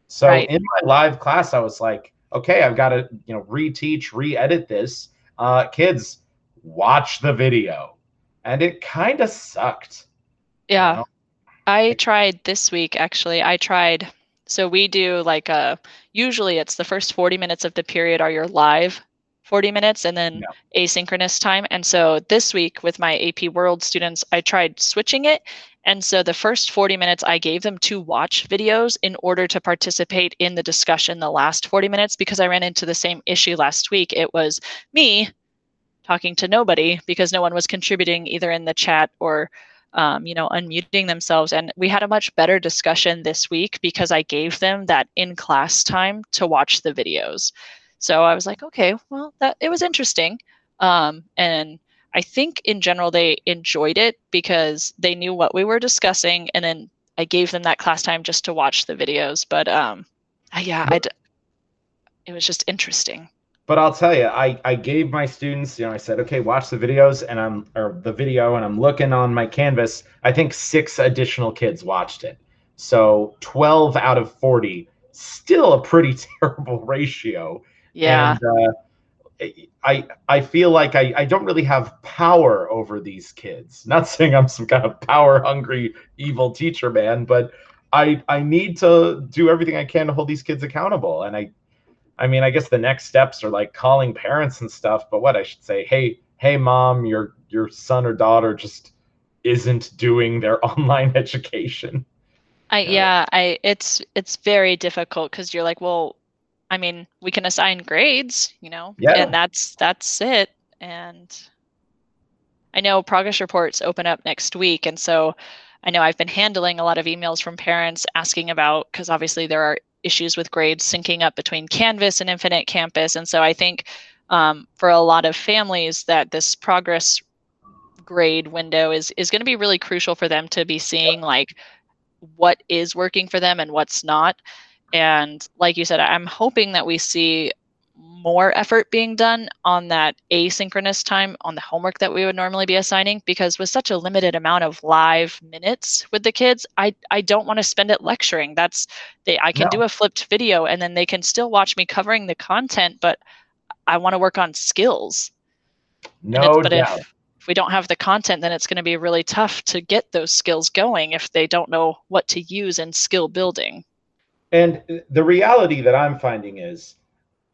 So right. in my live class, I was like, okay, I've got to, you know, reteach, re-edit this. Uh, kids, watch the video. And it kind of sucked. Yeah. You know? I tried this week actually. I tried so we do like a uh, usually it's the first 40 minutes of the period are your live 40 minutes and then yeah. asynchronous time. And so this week with my AP World students, I tried switching it. And so the first 40 minutes, I gave them to watch videos in order to participate in the discussion the last 40 minutes because I ran into the same issue last week. It was me talking to nobody because no one was contributing either in the chat or um, you know, unmuting themselves. And we had a much better discussion this week because I gave them that in class time to watch the videos. So I was like, okay, well, that it was interesting. Um, and I think in general they enjoyed it because they knew what we were discussing, and then I gave them that class time just to watch the videos. But um, yeah, I it was just interesting but I'll tell you, I, I gave my students, you know, I said, okay, watch the videos and I'm, or the video and I'm looking on my canvas. I think six additional kids watched it. So 12 out of 40, still a pretty terrible ratio. Yeah. And, uh, I, I feel like I, I don't really have power over these kids. Not saying I'm some kind of power hungry, evil teacher, man, but I, I need to do everything I can to hold these kids accountable. And I, I mean, I guess the next steps are like calling parents and stuff. But what I should say, hey, hey, mom, your your son or daughter just isn't doing their online education. I yeah, I it's it's very difficult because you're like, well, I mean, we can assign grades, you know, yeah. and that's that's it. And I know progress reports open up next week, and so I know I've been handling a lot of emails from parents asking about because obviously there are issues with grades syncing up between Canvas and Infinite Campus. And so I think um, for a lot of families that this progress grade window is is going to be really crucial for them to be seeing like what is working for them and what's not. And like you said, I'm hoping that we see more effort being done on that asynchronous time on the homework that we would normally be assigning because with such a limited amount of live minutes with the kids i i don't want to spend it lecturing that's they i can no. do a flipped video and then they can still watch me covering the content but i want to work on skills no but doubt. if if we don't have the content then it's going to be really tough to get those skills going if they don't know what to use in skill building and the reality that i'm finding is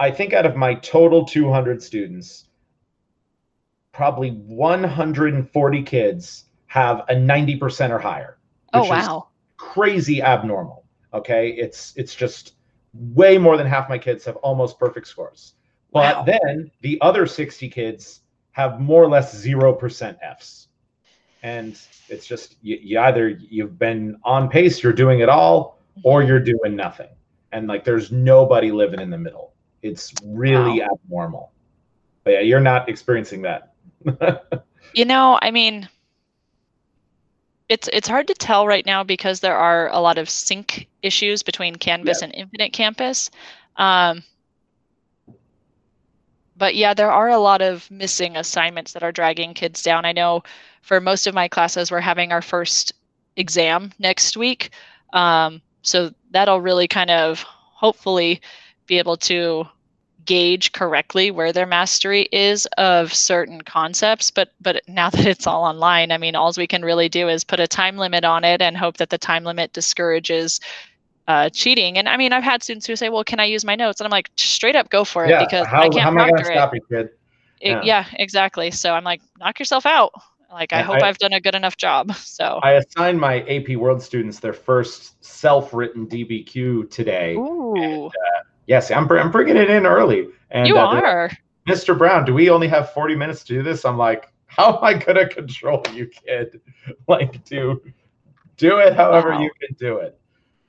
I think out of my total 200 students, probably 140 kids have a 90% or higher. Oh wow. crazy abnormal. Okay? It's it's just way more than half my kids have almost perfect scores. But wow. then the other 60 kids have more or less 0% Fs. And it's just you, you either you've been on pace, you're doing it all, or you're doing nothing. And like there's nobody living in the middle. It's really wow. abnormal. But yeah, you're not experiencing that. you know, I mean, it's it's hard to tell right now because there are a lot of sync issues between Canvas yeah. and Infinite Campus. Um, but yeah, there are a lot of missing assignments that are dragging kids down. I know for most of my classes, we're having our first exam next week. Um, so that'll really kind of hopefully be able to gauge correctly where their mastery is of certain concepts but but now that it's all online i mean all we can really do is put a time limit on it and hope that the time limit discourages uh, cheating and i mean i've had students who say well can i use my notes and i'm like straight up go for it yeah, because how, i can't how am I gonna stop you, kid? It, yeah. yeah. exactly so i'm like knock yourself out like i hope I, have done a good enough job so i assigned my ap world students their first self-written dbq today Ooh. And, uh, Yes, I'm, I'm bringing it in early. And you uh, are. Mr. Brown, do we only have 40 minutes to do this? I'm like, how am I going to control you, kid? like, do do it however wow. you can do it.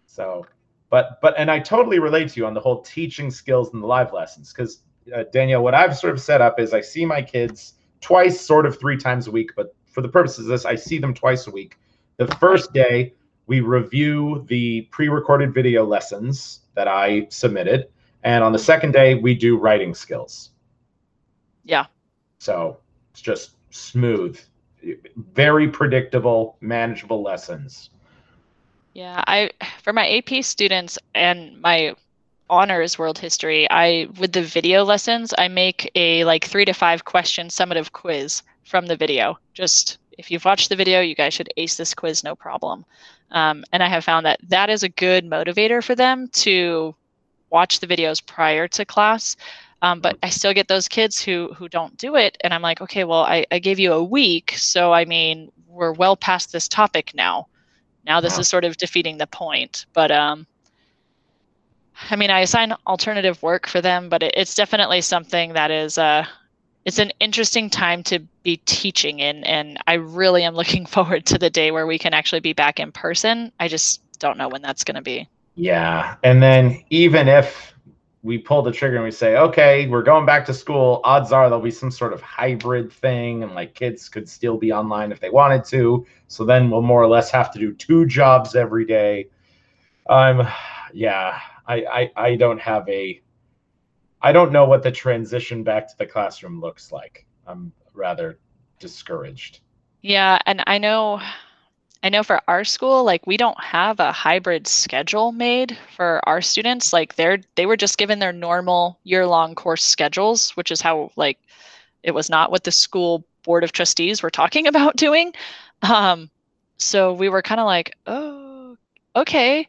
So, but but and I totally relate to you on the whole teaching skills and the live lessons because uh, Danielle, what I've sort of set up is I see my kids twice, sort of three times a week, but for the purposes of this, I see them twice a week. The first day we review the pre-recorded video lessons that I submitted. And on the second day, we do writing skills. Yeah. So it's just smooth, very predictable, manageable lessons. Yeah, I for my AP students and my honors world history, I with the video lessons, I make a like 3 to 5 question summative quiz from the video. Just if you've watched the video, you guys should ace this quiz no problem. Um, and I have found that that is a good motivator for them to watch the videos prior to class. Um, but I still get those kids who who don't do it, and I'm like, okay, well, I, I gave you a week, so I mean, we're well past this topic now. Now this is sort of defeating the point. But um, I mean, I assign alternative work for them, but it, it's definitely something that is uh, it's an interesting time to be teaching in and I really am looking forward to the day where we can actually be back in person. I just don't know when that's going to be. Yeah. And then even if we pull the trigger and we say, okay, we're going back to school, odds are there'll be some sort of hybrid thing and like kids could still be online if they wanted to. So then we'll more or less have to do two jobs every day. I'm, yeah, I, I, I don't have a I don't know what the transition back to the classroom looks like. I'm rather discouraged. Yeah, and I know I know for our school like we don't have a hybrid schedule made for our students. Like they're they were just given their normal year-long course schedules, which is how like it was not what the school board of trustees were talking about doing. Um so we were kind of like, "Oh, okay."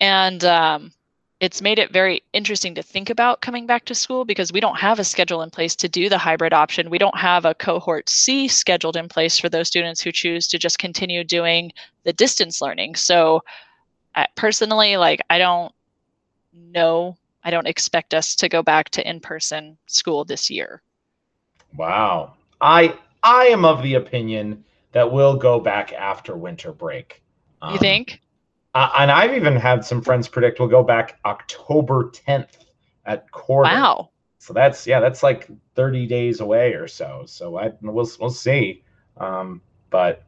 And um it's made it very interesting to think about coming back to school because we don't have a schedule in place to do the hybrid option. We don't have a cohort C scheduled in place for those students who choose to just continue doing the distance learning. So, personally, like, I don't know, I don't expect us to go back to in person school this year. Wow. I I am of the opinion that we'll go back after winter break. Um, you think? Uh, and I've even had some friends predict we'll go back October 10th at quarter. Wow. So that's yeah, that's like 30 days away or so. So I we'll we'll see. Um, but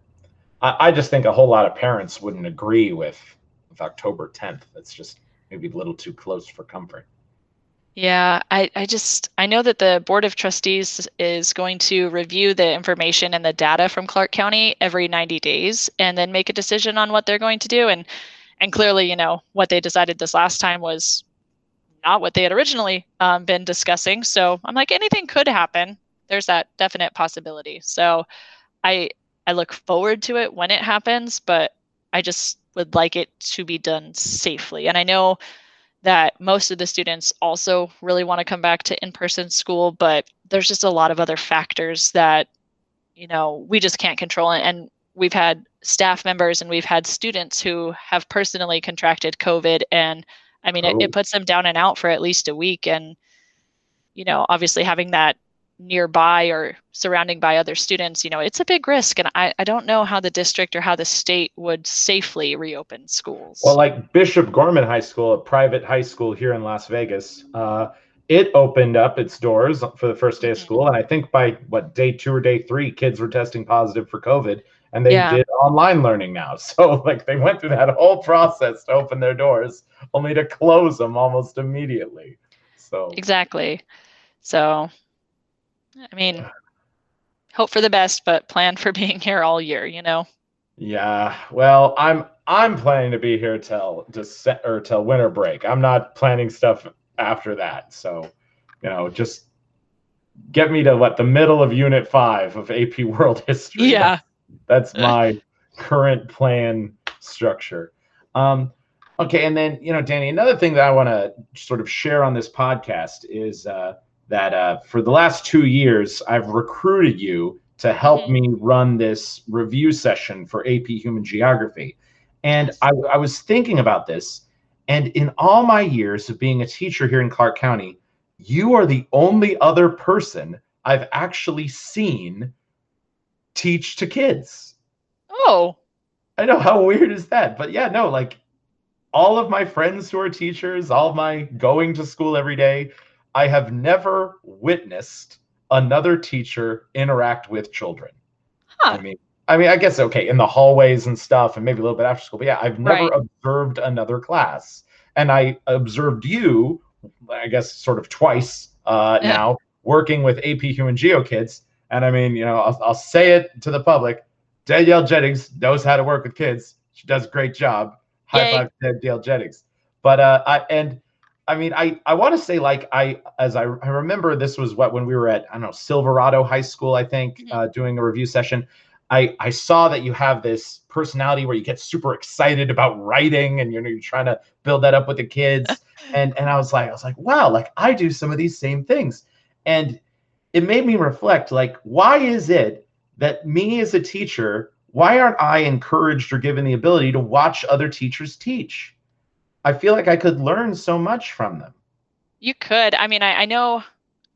I, I just think a whole lot of parents wouldn't agree with with October 10th. That's just maybe a little too close for comfort. Yeah, I, I just I know that the Board of Trustees is going to review the information and the data from Clark County every 90 days and then make a decision on what they're going to do. And and clearly, you know, what they decided this last time was not what they had originally um, been discussing. So I'm like, anything could happen. There's that definite possibility. So I I look forward to it when it happens, but I just would like it to be done safely. And I know that most of the students also really want to come back to in-person school, but there's just a lot of other factors that you know we just can't control. And we've had staff members and we've had students who have personally contracted COVID. And I mean, oh. it, it puts them down and out for at least a week. And, you know, obviously having that nearby or surrounding by other students, you know, it's a big risk. And I, I don't know how the district or how the state would safely reopen schools. Well, like Bishop Gorman High School, a private high school here in Las Vegas, uh, it opened up its doors for the first day of mm-hmm. school. And I think by what day two or day three, kids were testing positive for COVID and they yeah. did online learning now. So like they went through that whole process to open their doors, only to close them almost immediately. So exactly. So, I mean, hope for the best, but plan for being here all year. You know. Yeah. Well, I'm I'm planning to be here till December or till winter break. I'm not planning stuff after that. So, you know, just get me to what the middle of unit five of AP World History. Yeah. That's my current plan structure. Um, okay, and then you know, Danny, another thing that I want to sort of share on this podcast is uh, that uh, for the last two years, I've recruited you to help mm-hmm. me run this review session for AP Human Geography, and I, I was thinking about this. And in all my years of being a teacher here in Clark County, you are the only other person I've actually seen teach to kids. Oh. I know how weird is that? But yeah, no, like all of my friends who are teachers, all of my going to school every day, I have never witnessed another teacher interact with children. Huh. I mean, I mean, I guess okay, in the hallways and stuff, and maybe a little bit after school. But yeah, I've never right. observed another class, and I observed you, I guess, sort of twice uh, yeah. now, working with AP Human Geo kids, and I mean, you know, I'll, I'll say it to the public. Danielle Jennings knows how to work with kids. She does a great job. High five Danielle Jennings. But uh, I and I mean, I I want to say like I as I, I remember this was what when we were at I don't know Silverado High School I think mm-hmm. uh, doing a review session. I I saw that you have this personality where you get super excited about writing and you know you're trying to build that up with the kids and and I was like I was like wow like I do some of these same things and it made me reflect like why is it that me as a teacher why aren't i encouraged or given the ability to watch other teachers teach i feel like i could learn so much from them you could i mean i, I know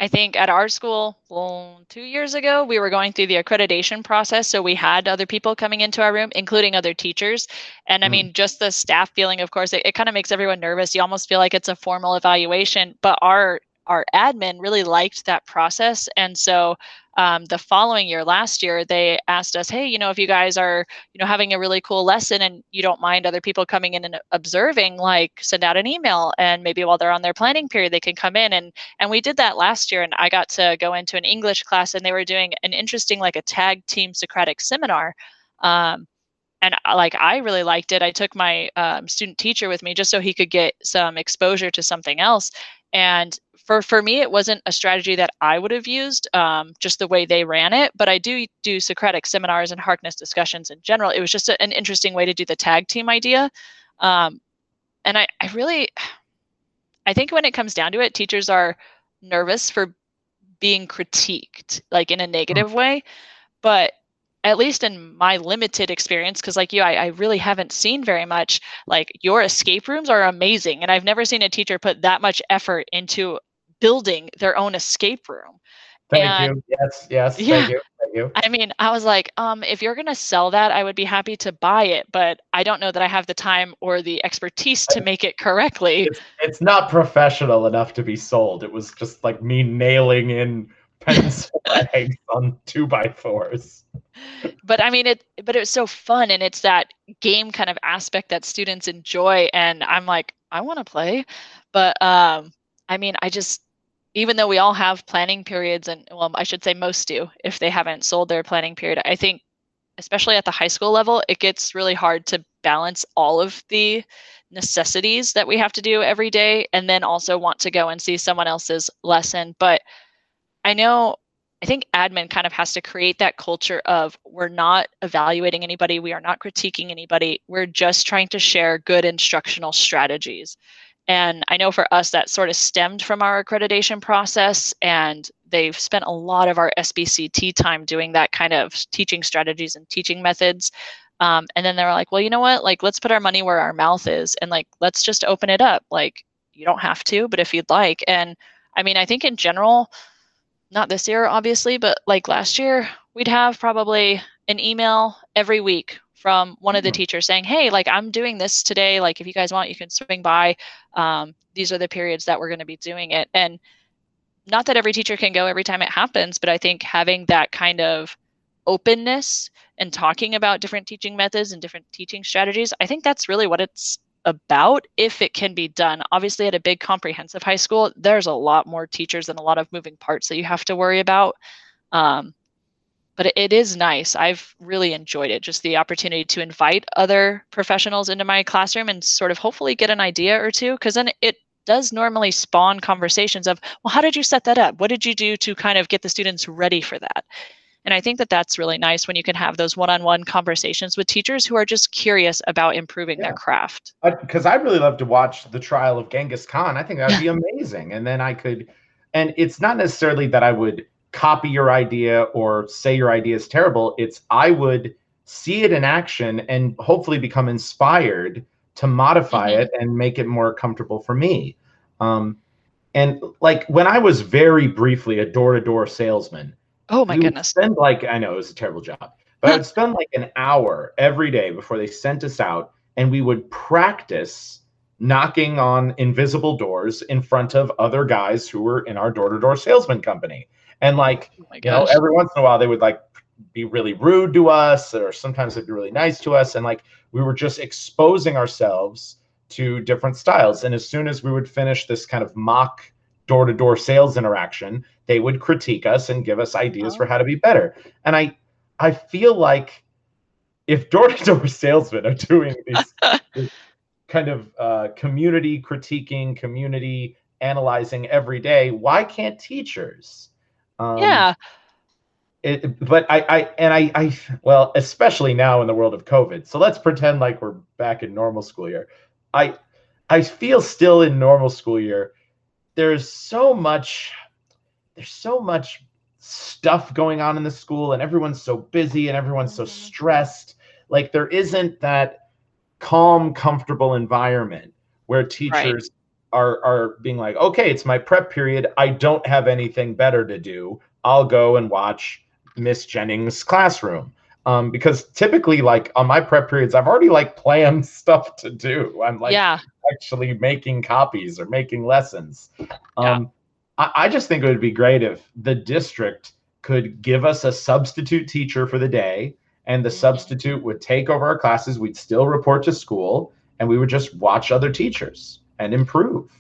I think at our school, well, two years ago, we were going through the accreditation process. So we had other people coming into our room, including other teachers. And I mm. mean, just the staff feeling, of course, it, it kind of makes everyone nervous. You almost feel like it's a formal evaluation. But our our admin really liked that process. And so um, the following year, last year, they asked us, hey, you know, if you guys are, you know, having a really cool lesson and you don't mind other people coming in and observing, like send out an email and maybe while they're on their planning period, they can come in. And and we did that last year. And I got to go into an English class and they were doing an interesting, like a tag team Socratic seminar. Um, and uh, like I really liked it. I took my um, student teacher with me just so he could get some exposure to something else. And for for me, it wasn't a strategy that I would have used, um, just the way they ran it. But I do do Socratic seminars and Harkness discussions in general. It was just a, an interesting way to do the tag team idea, um, and I, I really, I think when it comes down to it, teachers are nervous for being critiqued, like in a hmm. negative way. But at least in my limited experience, because like you, I, I, really haven't seen very much. Like your escape rooms are amazing, and I've never seen a teacher put that much effort into building their own escape room. Thank and, you. Yes, yes. Yeah, thank you. Thank you. I mean, I was like, um, if you're gonna sell that, I would be happy to buy it, but I don't know that I have the time or the expertise to make it correctly. It's, it's not professional enough to be sold. It was just like me nailing in on two by fours. But I mean it but it was so fun and it's that game kind of aspect that students enjoy and I'm like, I want to play. But um I mean I just even though we all have planning periods and well I should say most do if they haven't sold their planning period, I think especially at the high school level, it gets really hard to balance all of the necessities that we have to do every day and then also want to go and see someone else's lesson. But I know I think admin kind of has to create that culture of we're not evaluating anybody, we are not critiquing anybody, we're just trying to share good instructional strategies. And I know for us that sort of stemmed from our accreditation process, and they've spent a lot of our SBCT time doing that kind of teaching strategies and teaching methods. Um, and then they were like, well, you know what? Like, let's put our money where our mouth is, and like, let's just open it up. Like, you don't have to, but if you'd like. And I mean, I think in general, not this year, obviously, but like last year, we'd have probably an email every week from one of the mm-hmm. teachers saying, Hey, like I'm doing this today. Like if you guys want, you can swing by. Um, these are the periods that we're going to be doing it. And not that every teacher can go every time it happens, but I think having that kind of openness and talking about different teaching methods and different teaching strategies, I think that's really what it's about if it can be done. Obviously, at a big comprehensive high school, there's a lot more teachers and a lot of moving parts that you have to worry about. Um, but it, it is nice. I've really enjoyed it. Just the opportunity to invite other professionals into my classroom and sort of hopefully get an idea or two, because then it does normally spawn conversations of, well, how did you set that up? What did you do to kind of get the students ready for that? And I think that that's really nice when you can have those one-on-one conversations with teachers who are just curious about improving yeah. their craft. Because I'd really love to watch the trial of Genghis Khan. I think that'd be amazing. And then I could, and it's not necessarily that I would copy your idea or say your idea is terrible. It's I would see it in action and hopefully become inspired to modify mm-hmm. it and make it more comfortable for me. Um, and like when I was very briefly a door-to-door salesman, Oh my goodness. Spend like I know it was a terrible job, but I would spend like an hour every day before they sent us out, and we would practice knocking on invisible doors in front of other guys who were in our door-to-door salesman company. And like oh you know, every once in a while they would like be really rude to us, or sometimes they'd be really nice to us, and like we were just exposing ourselves to different styles. And as soon as we would finish this kind of mock door to door sales interaction, they would critique us and give us ideas oh. for how to be better. And I, I feel like if door to door salesmen are doing these, kind of uh, community critiquing, community analyzing every day, why can't teachers? Um, yeah. It, but I, I, and I, I, well, especially now in the world of COVID. So let's pretend like we're back in normal school year. I, I feel still in normal school year there's so much there's so much stuff going on in the school and everyone's so busy and everyone's so mm-hmm. stressed like there isn't that calm comfortable environment where teachers are are being like, okay, it's my prep period. I don't have anything better to do. I'll go and watch Miss Jennings' classroom. Um, because typically, like on my prep periods, I've already like planned stuff to do. I'm like yeah. actually making copies or making lessons. Um, yeah. I, I just think it would be great if the district could give us a substitute teacher for the day, and the mm-hmm. substitute would take over our classes. We'd still report to school, and we would just watch other teachers and improve.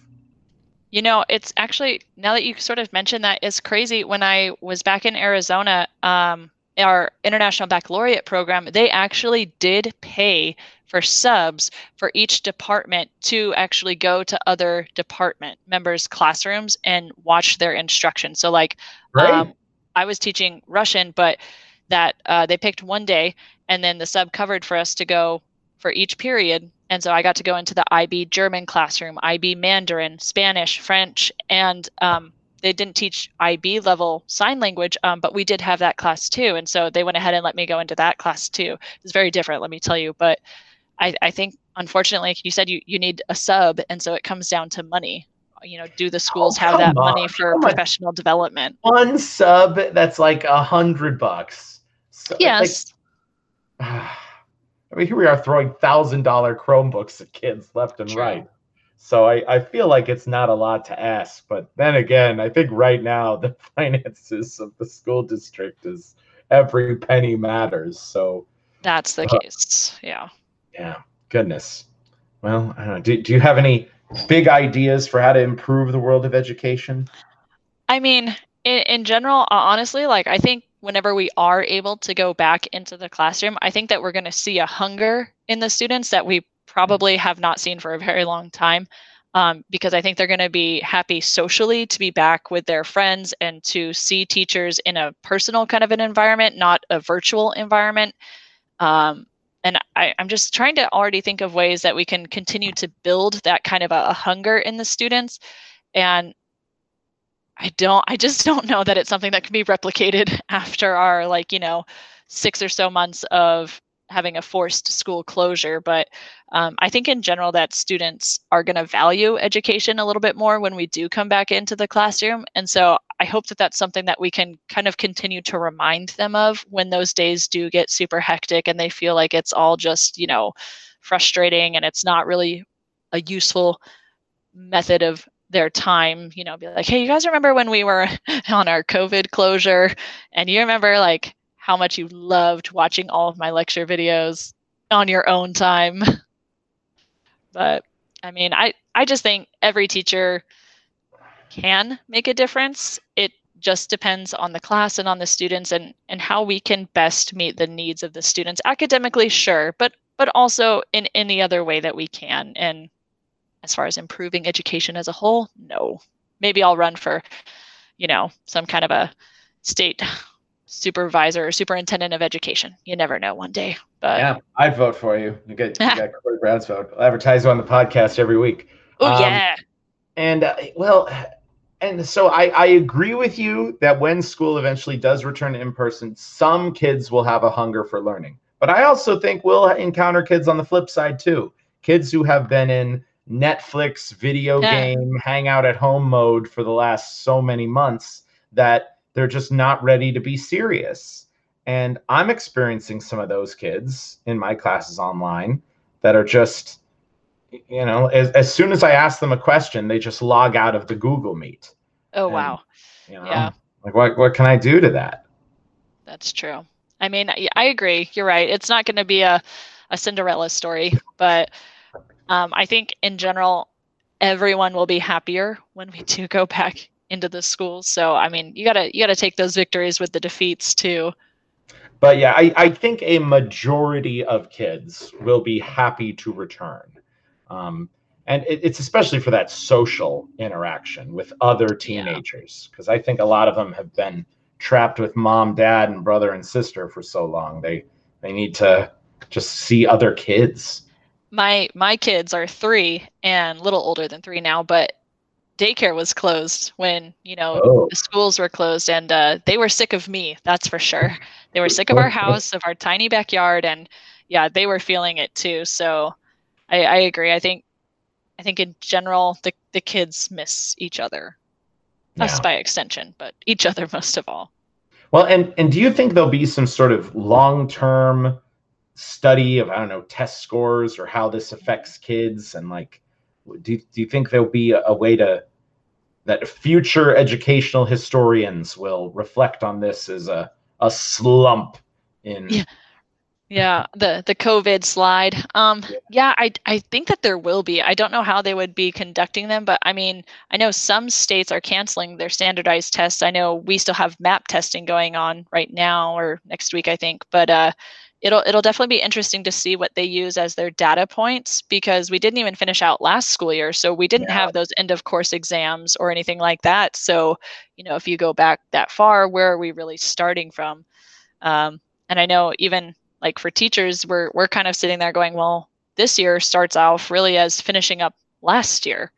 You know, it's actually now that you sort of mentioned that, it's crazy. When I was back in Arizona, um, our international baccalaureate program, they actually did pay for subs for each department to actually go to other department members' classrooms and watch their instruction. So, like, right. um, I was teaching Russian, but that uh, they picked one day, and then the sub covered for us to go for each period and so I got to go into the IB German classroom, IB Mandarin, Spanish, French, and um, they didn't teach IB level sign language, um, but we did have that class too. And so they went ahead and let me go into that class too. It's very different, let me tell you. But I, I think, unfortunately, like you said, you, you need a sub. And so it comes down to money. You know, do the schools oh, have that on. money for come professional on. development? One sub that's like a hundred bucks. So, yes. Like, I mean, here we are throwing thousand dollar Chromebooks at kids left and True. right. So I, I feel like it's not a lot to ask. But then again, I think right now the finances of the school district is every penny matters. So that's the uh, case. Yeah. Yeah. Goodness. Well, I don't know. Do, do you have any big ideas for how to improve the world of education? I mean, in, in general, honestly, like I think whenever we are able to go back into the classroom, I think that we're going to see a hunger in the students that we probably have not seen for a very long time. Um, because I think they're going to be happy socially to be back with their friends and to see teachers in a personal kind of an environment, not a virtual environment. Um, and I, am just trying to already think of ways that we can continue to build that kind of a, a hunger in the students. And I don't I just don't know that it's something that can be replicated after our like, you know, six or so months of having a forced school closure. But um, I think in general that students are going to value education a little bit more when we do come back into the classroom. And so I hope that that's something that we can kind of continue to remind them of when those days do get super hectic and they feel like it's all just, you know, frustrating and it's not really a useful method of their time, you know, be like, hey, you guys remember when we were on our COVID closure and you remember like how much you loved watching all of my lecture videos on your own time? but I mean, I, I just think every teacher can make a difference. It just depends on the class and on the students and, and how we can best meet the needs of the students academically, sure, but but also in any other way that we can. And as far as improving education as a whole, no. Maybe I'll run for, you know, some kind of a state supervisor or superintendent of education. You never know one day. But yeah, I'd vote for you. You get, you got Corey Brown's vote. I'll advertise you on the podcast every week. Oh um, yeah. And uh, well, and so I, I agree with you that when school eventually does return in person, some kids will have a hunger for learning. But I also think we'll encounter kids on the flip side too. Kids who have been in Netflix video yeah. game hangout at home mode for the last so many months that they're just not ready to be serious. And I'm experiencing some of those kids in my classes online that are just, you know, as, as soon as I ask them a question, they just log out of the Google Meet. Oh, and, wow. You know, yeah. Like, what, what can I do to that? That's true. I mean, I agree. You're right. It's not going to be a, a Cinderella story, but um, I think in general, everyone will be happier when we do go back into the schools. So I mean, you gotta you gotta take those victories with the defeats too. But yeah, I, I think a majority of kids will be happy to return. Um, and it, it's especially for that social interaction with other teenagers because yeah. i think a lot of them have been trapped with mom dad and brother and sister for so long they they need to just see other kids my my kids are three and a little older than three now, but daycare was closed when you know oh. the schools were closed, and uh, they were sick of me. That's for sure. They were sick of our house, of our tiny backyard, and yeah, they were feeling it too. So I, I agree. I think I think in general the the kids miss each other, yeah. us by extension, but each other most of all. Well, and and do you think there'll be some sort of long term study of I don't know test scores or how this affects kids and like do do you think there'll be a, a way to that future educational historians will reflect on this as a a slump in yeah. Yeah the the covid slide. Um yeah. yeah i i think that there will be. I don't know how they would be conducting them but i mean i know some states are canceling their standardized tests. I know we still have map testing going on right now or next week i think but uh it'll it'll definitely be interesting to see what they use as their data points because we didn't even finish out last school year so we didn't yeah. have those end of course exams or anything like that so you know if you go back that far where are we really starting from um, and i know even like for teachers we're we're kind of sitting there going well this year starts off really as finishing up last year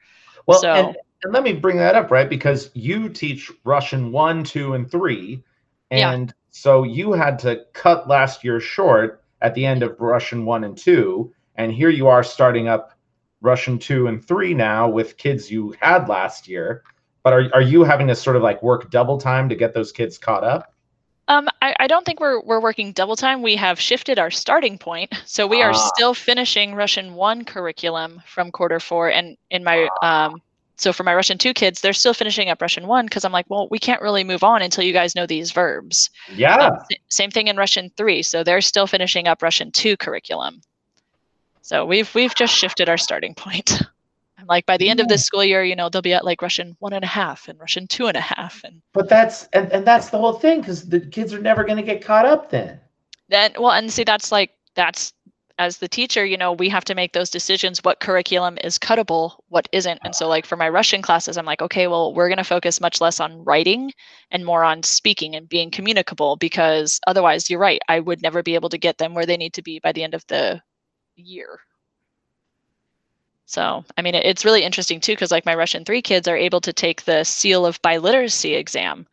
well so, and, and let me bring that up right because you teach russian one two and three and yeah. So you had to cut last year short at the end of russian one and two and here you are starting up russian two and three now with kids you had last year but are, are you having to sort of like work double time to get those kids caught up um, I, I don't think we're we're working double time. We have shifted our starting point, so we are ah. still finishing Russian one curriculum from quarter four, and in my um, so for my Russian two kids, they're still finishing up Russian one because I'm like, well, we can't really move on until you guys know these verbs. Yeah. Um, same thing in Russian three, so they're still finishing up Russian two curriculum. So we've we've just shifted our starting point. like by the end of this school year, you know, they'll be at like Russian one and a half and Russian two and a half. And but that's and, and that's the whole thing because the kids are never going to get caught up then. Then well, and see, that's like that's as the teacher, you know, we have to make those decisions. What curriculum is cuttable, what isn't. And so, like for my Russian classes, I'm like, okay, well, we're going to focus much less on writing and more on speaking and being communicable because otherwise, you're right, I would never be able to get them where they need to be by the end of the year. So, I mean, it's really interesting too, because like my Russian three kids are able to take the seal of biliteracy exam,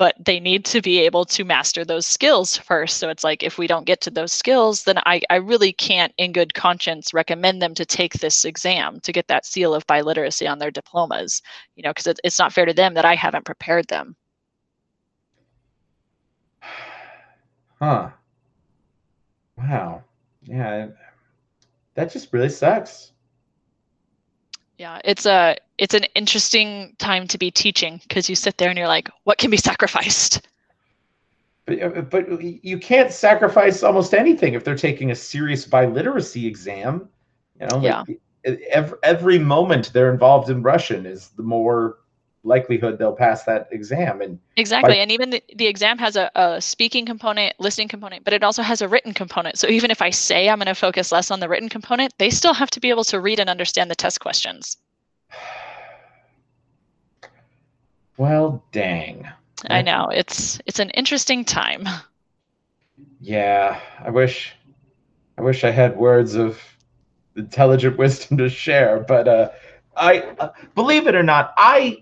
but they need to be able to master those skills first. So it's like if we don't get to those skills, then I, I really can't, in good conscience, recommend them to take this exam to get that seal of biliteracy on their diplomas, you know, because it, it's not fair to them that I haven't prepared them. Huh. Wow. Yeah. That just really sucks yeah it's a it's an interesting time to be teaching because you sit there and you're like what can be sacrificed but, uh, but you can't sacrifice almost anything if they're taking a serious biliteracy exam you know like yeah. every, every moment they're involved in russian is the more likelihood they'll pass that exam. And exactly by, and even the, the exam has a, a speaking component listening component but it also has a written component. So even if i say i'm going to focus less on the written component they still have to be able to read and understand the test questions. Well dang. I know it's it's an interesting time. Yeah i wish i wish i had words of intelligent wisdom to share but uh I uh, believe it or not, I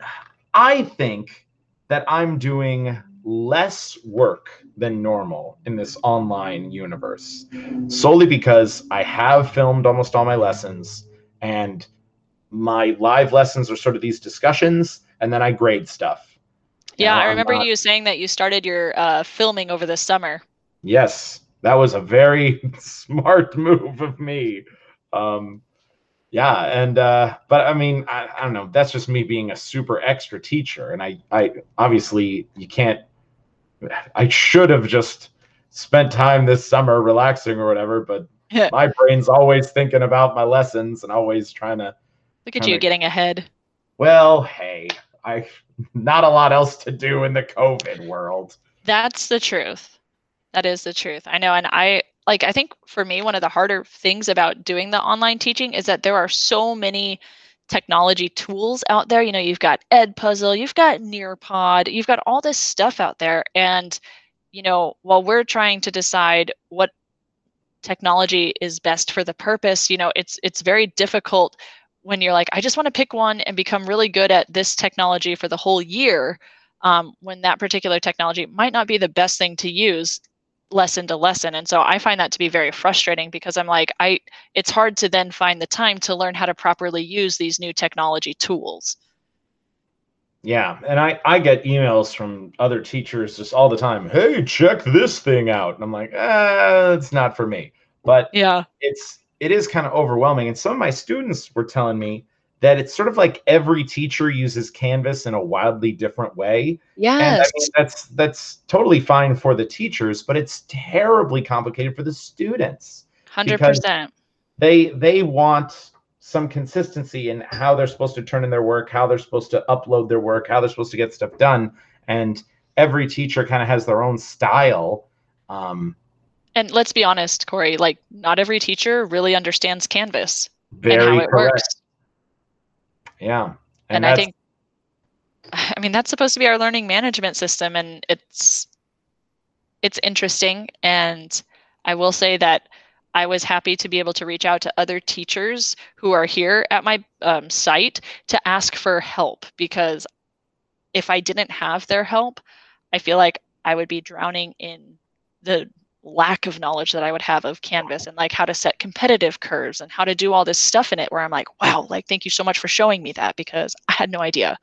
I think that I'm doing less work than normal in this online universe solely because I have filmed almost all my lessons and my live lessons are sort of these discussions and then I grade stuff. Yeah, I remember not... you saying that you started your uh, filming over the summer. Yes, that was a very smart move of me. Um, yeah and uh but i mean I, I don't know that's just me being a super extra teacher and i i obviously you can't i should have just spent time this summer relaxing or whatever but my brain's always thinking about my lessons and always trying to look at you to, getting ahead. Well hey i not a lot else to do in the covid world. That's the truth. That is the truth. I know and i like I think for me one of the harder things about doing the online teaching is that there are so many technology tools out there. You know, you've got Edpuzzle, you've got Nearpod, you've got all this stuff out there and you know, while we're trying to decide what technology is best for the purpose, you know, it's it's very difficult when you're like, I just want to pick one and become really good at this technology for the whole year, um, when that particular technology might not be the best thing to use lesson to lesson. And so i find that to be very frustrating because i'm like i it's hard to then find the time to learn how to properly use these new technology tools. Yeah and i i get emails from other teachers just all the time hey check this thing out. And i'm like ah, it's not for me. But yeah. it's it is kind of overwhelming. And some of my students were telling me that it's sort of like every teacher uses Canvas in a wildly different way. Yes. And I mean, that's that's totally fine for the teachers, but it's terribly complicated for the students. Hundred percent. They they want some consistency in how they're supposed to turn in their work, how they're supposed to upload their work, how they're supposed to get stuff done, and every teacher kind of has their own style. Um, and let's be honest, Corey, like not every teacher really understands Canvas and how it correct. works. Yeah. And, and I think, I mean, that's supposed to be our learning management system, and it's it's interesting. And I will say that I was happy to be able to reach out to other teachers who are here at my um, site to ask for help because if I didn't have their help, I feel like I would be drowning in the lack of knowledge that I would have of Canvas and like how to set competitive curves and how to do all this stuff in it where I'm like, wow, like thank you so much for showing me that because I had no idea.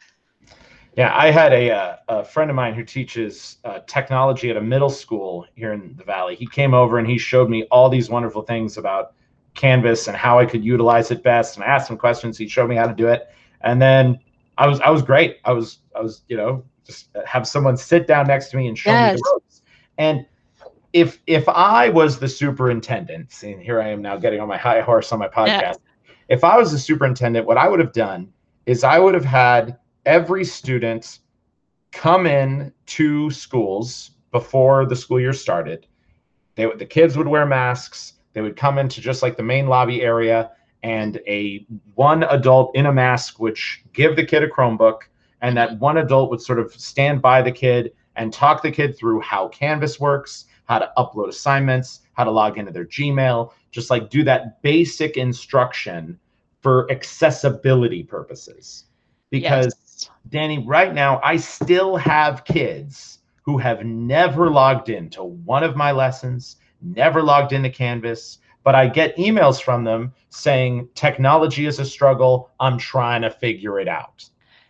Yeah, I had a, uh, a friend of mine who teaches uh, technology at a middle school here in the Valley. He came over and he showed me all these wonderful things about Canvas and how I could utilize it best. And I asked him questions. He showed me how to do it. And then I was I was great. I was I was you know just have someone sit down next to me and show yes. me the ropes. And if if I was the superintendent, and here I am now getting on my high horse on my podcast. If I was the superintendent, what I would have done is I would have had every student come in to schools before the school year started. They the kids would wear masks. They would come into just like the main lobby area, and a one adult in a mask would give the kid a Chromebook, and that one adult would sort of stand by the kid and talk the kid through how Canvas works how to upload assignments, how to log into their Gmail, just like do that basic instruction for accessibility purposes. Because, yes. Danny, right now, I still have kids who have never logged into one of my lessons, never logged into Canvas, but I get emails from them saying technology is a struggle. I'm trying to figure it out.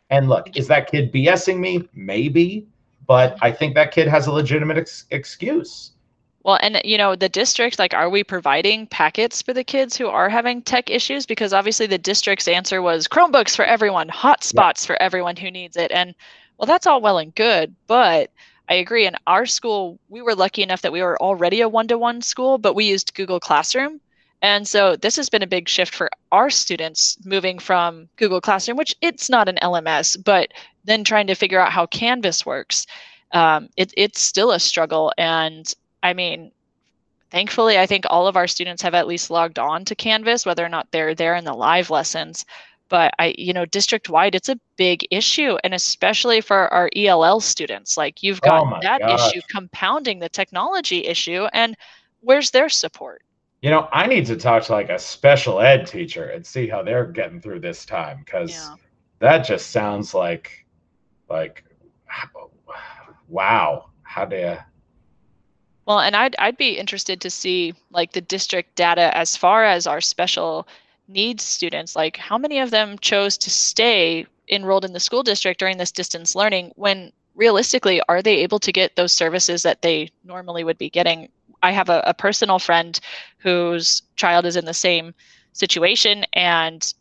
And look, is that kid BSing me? Maybe but I think that kid has a legitimate ex- excuse. Well, and you know, the district, like, are we providing packets for the kids who are having tech issues? Because obviously the district's answer was Chromebooks for everyone, hotspots yeah. for everyone who needs it. And well, that's all well and good, but I agree. In our school, we were lucky enough that we were already a one to one school, but we used Google Classroom. And so this has been a big shift for our students moving from Google Classroom, which it's not an LMS, but then trying to figure out how Canvas works. Um, it, it's still a struggle. And I mean, thankfully, I think all of our students have at least logged on to Canvas, whether or not they're there in the live lessons. But I, you know, district wide, it's a big issue, and especially for our ELL students. Like you've got oh that gosh. issue compounding the technology issue, and where's their support? You know, I need to talk to like a special ed teacher and see how they're getting through this time because yeah. that just sounds like like wow how do you well and i'd i'd be interested to see like the district data as far as our special needs students like how many of them chose to stay enrolled in the school district during this distance learning when realistically are they able to get those services that they normally would be getting i have a, a personal friend whose child is in the same situation and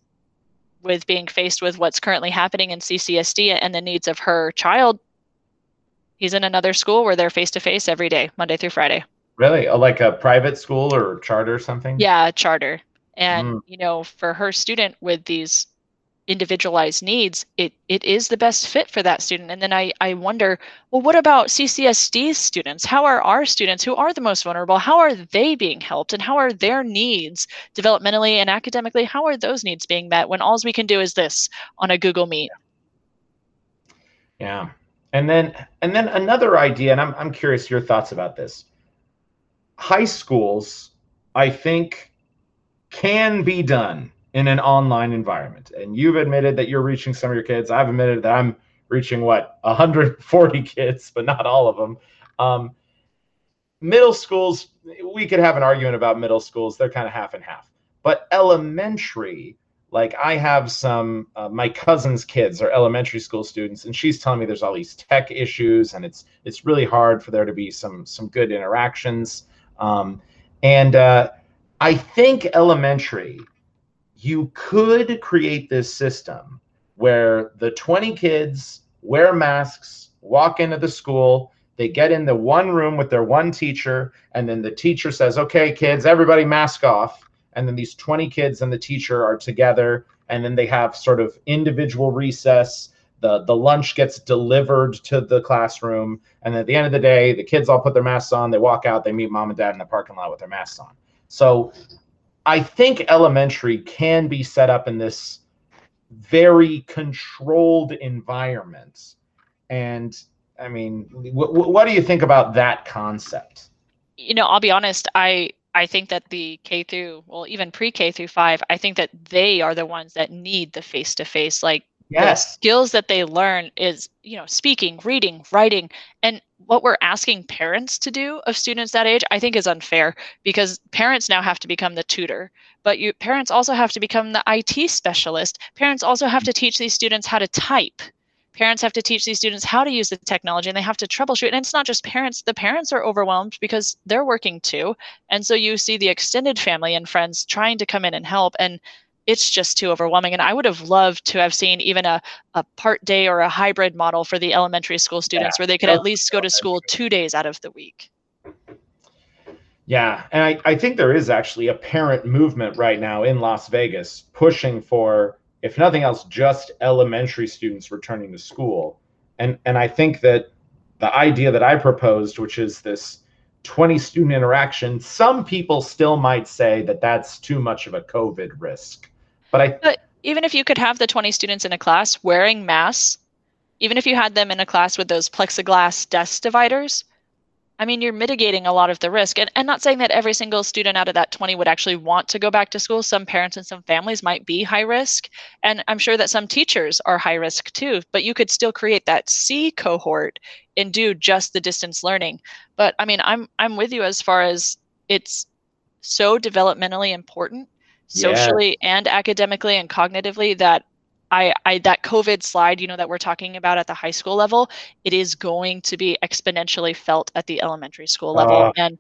with being faced with what's currently happening in CCSD and the needs of her child, he's in another school where they're face to face every day, Monday through Friday. Really? Like a private school or charter or something? Yeah, charter. And mm. you know, for her student with these individualized needs, it it is the best fit for that student. And then I I wonder, well, what about CCSD students? How are our students who are the most vulnerable? How are they being helped, and how are their needs developmentally and academically? How are those needs being met when all we can do is this on a Google Meet? Yeah, and then and then another idea, and I'm I'm curious your thoughts about this. High schools, I think, can be done in an online environment. And you've admitted that you're reaching some of your kids. I've admitted that I'm reaching what 140 kids, but not all of them. Um, middle schools, we could have an argument about middle schools. They're kind of half and half. But elementary, like I have some, uh, my cousin's kids are elementary school students, and she's telling me there's all these tech issues, and it's it's really hard for there to be some some good interactions. Um, and uh, I think elementary, you could create this system where the 20 kids wear masks, walk into the school, they get in the one room with their one teacher, and then the teacher says, Okay, kids, everybody mask off. And then these 20 kids and the teacher are together, and then they have sort of individual recess. The, the lunch gets delivered to the classroom. And at the end of the day, the kids all put their masks on, they walk out, they meet mom and dad in the parking lot with their masks on. So I think elementary can be set up in this very controlled environment. And I mean, what do you think about that concept? You know, I'll be honest. I I think that the K through, well, even pre K through five, I think that they are the ones that need the face to face. Like yes. the skills that they learn is, you know, speaking, reading, writing, and what we're asking parents to do of students that age, I think is unfair because parents now have to become the tutor, but you parents also have to become the IT specialist. Parents also have to teach these students how to type parents have to teach these students how to use the technology and they have to troubleshoot and it's not just parents the parents are overwhelmed because they're working too and so you see the extended family and friends trying to come in and help and it's just too overwhelming and i would have loved to have seen even a, a part day or a hybrid model for the elementary school students yeah, where they could at least go to school two days out of the week yeah and I, I think there is actually a parent movement right now in las vegas pushing for if nothing else, just elementary students returning to school. And and I think that the idea that I proposed, which is this 20 student interaction, some people still might say that that's too much of a COVID risk. But I but even if you could have the 20 students in a class wearing masks, even if you had them in a class with those plexiglass desk dividers, I mean, you're mitigating a lot of the risk. And, and not saying that every single student out of that 20 would actually want to go back to school. Some parents and some families might be high risk. And I'm sure that some teachers are high risk too, but you could still create that C cohort and do just the distance learning. But I mean, I'm I'm with you as far as it's so developmentally important socially yeah. and academically and cognitively that I, I that COVID slide, you know, that we're talking about at the high school level, it is going to be exponentially felt at the elementary school level. Uh, and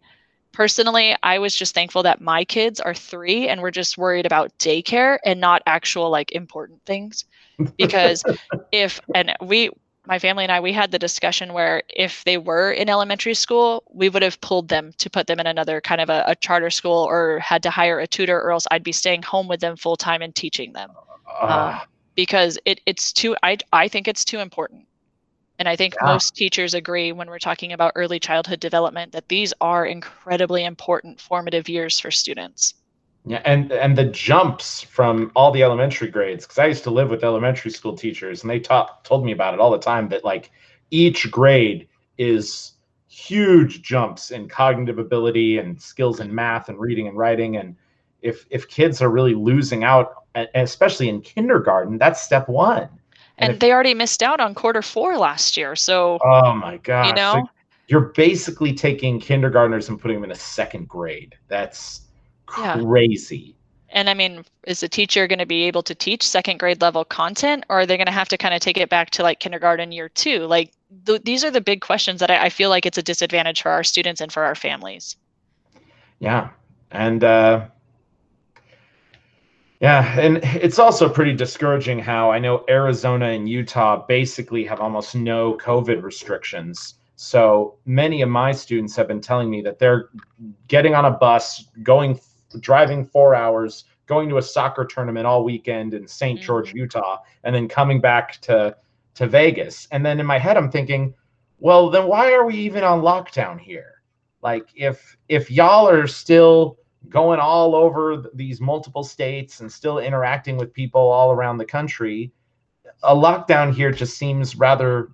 personally, I was just thankful that my kids are three and we're just worried about daycare and not actual like important things. Because if and we my family and I, we had the discussion where if they were in elementary school, we would have pulled them to put them in another kind of a, a charter school or had to hire a tutor, or else I'd be staying home with them full time and teaching them. Uh, because it it's too I I think it's too important. And I think yeah. most teachers agree when we're talking about early childhood development that these are incredibly important formative years for students. Yeah, and and the jumps from all the elementary grades because I used to live with elementary school teachers and they taught told me about it all the time that like each grade is huge jumps in cognitive ability and skills in math and reading and writing and if if kids are really losing out especially in kindergarten, that's step one. And, and if, they already missed out on quarter four last year. So, oh my God. You know, so you're basically taking kindergartners and putting them in a second grade. That's crazy. Yeah. And I mean, is the teacher going to be able to teach second grade level content, or are they going to have to kind of take it back to like kindergarten year two? Like, th- these are the big questions that I, I feel like it's a disadvantage for our students and for our families. Yeah. And, uh, yeah, and it's also pretty discouraging how I know Arizona and Utah basically have almost no COVID restrictions. So many of my students have been telling me that they're getting on a bus, going, driving four hours, going to a soccer tournament all weekend in saint mm-hmm. George, Utah, and then coming back to to Vegas. And then in my head, I'm thinking, well, then why are we even on lockdown here? Like, if if y'all are still going all over these multiple states and still interacting with people all around the country, a lockdown here just seems rather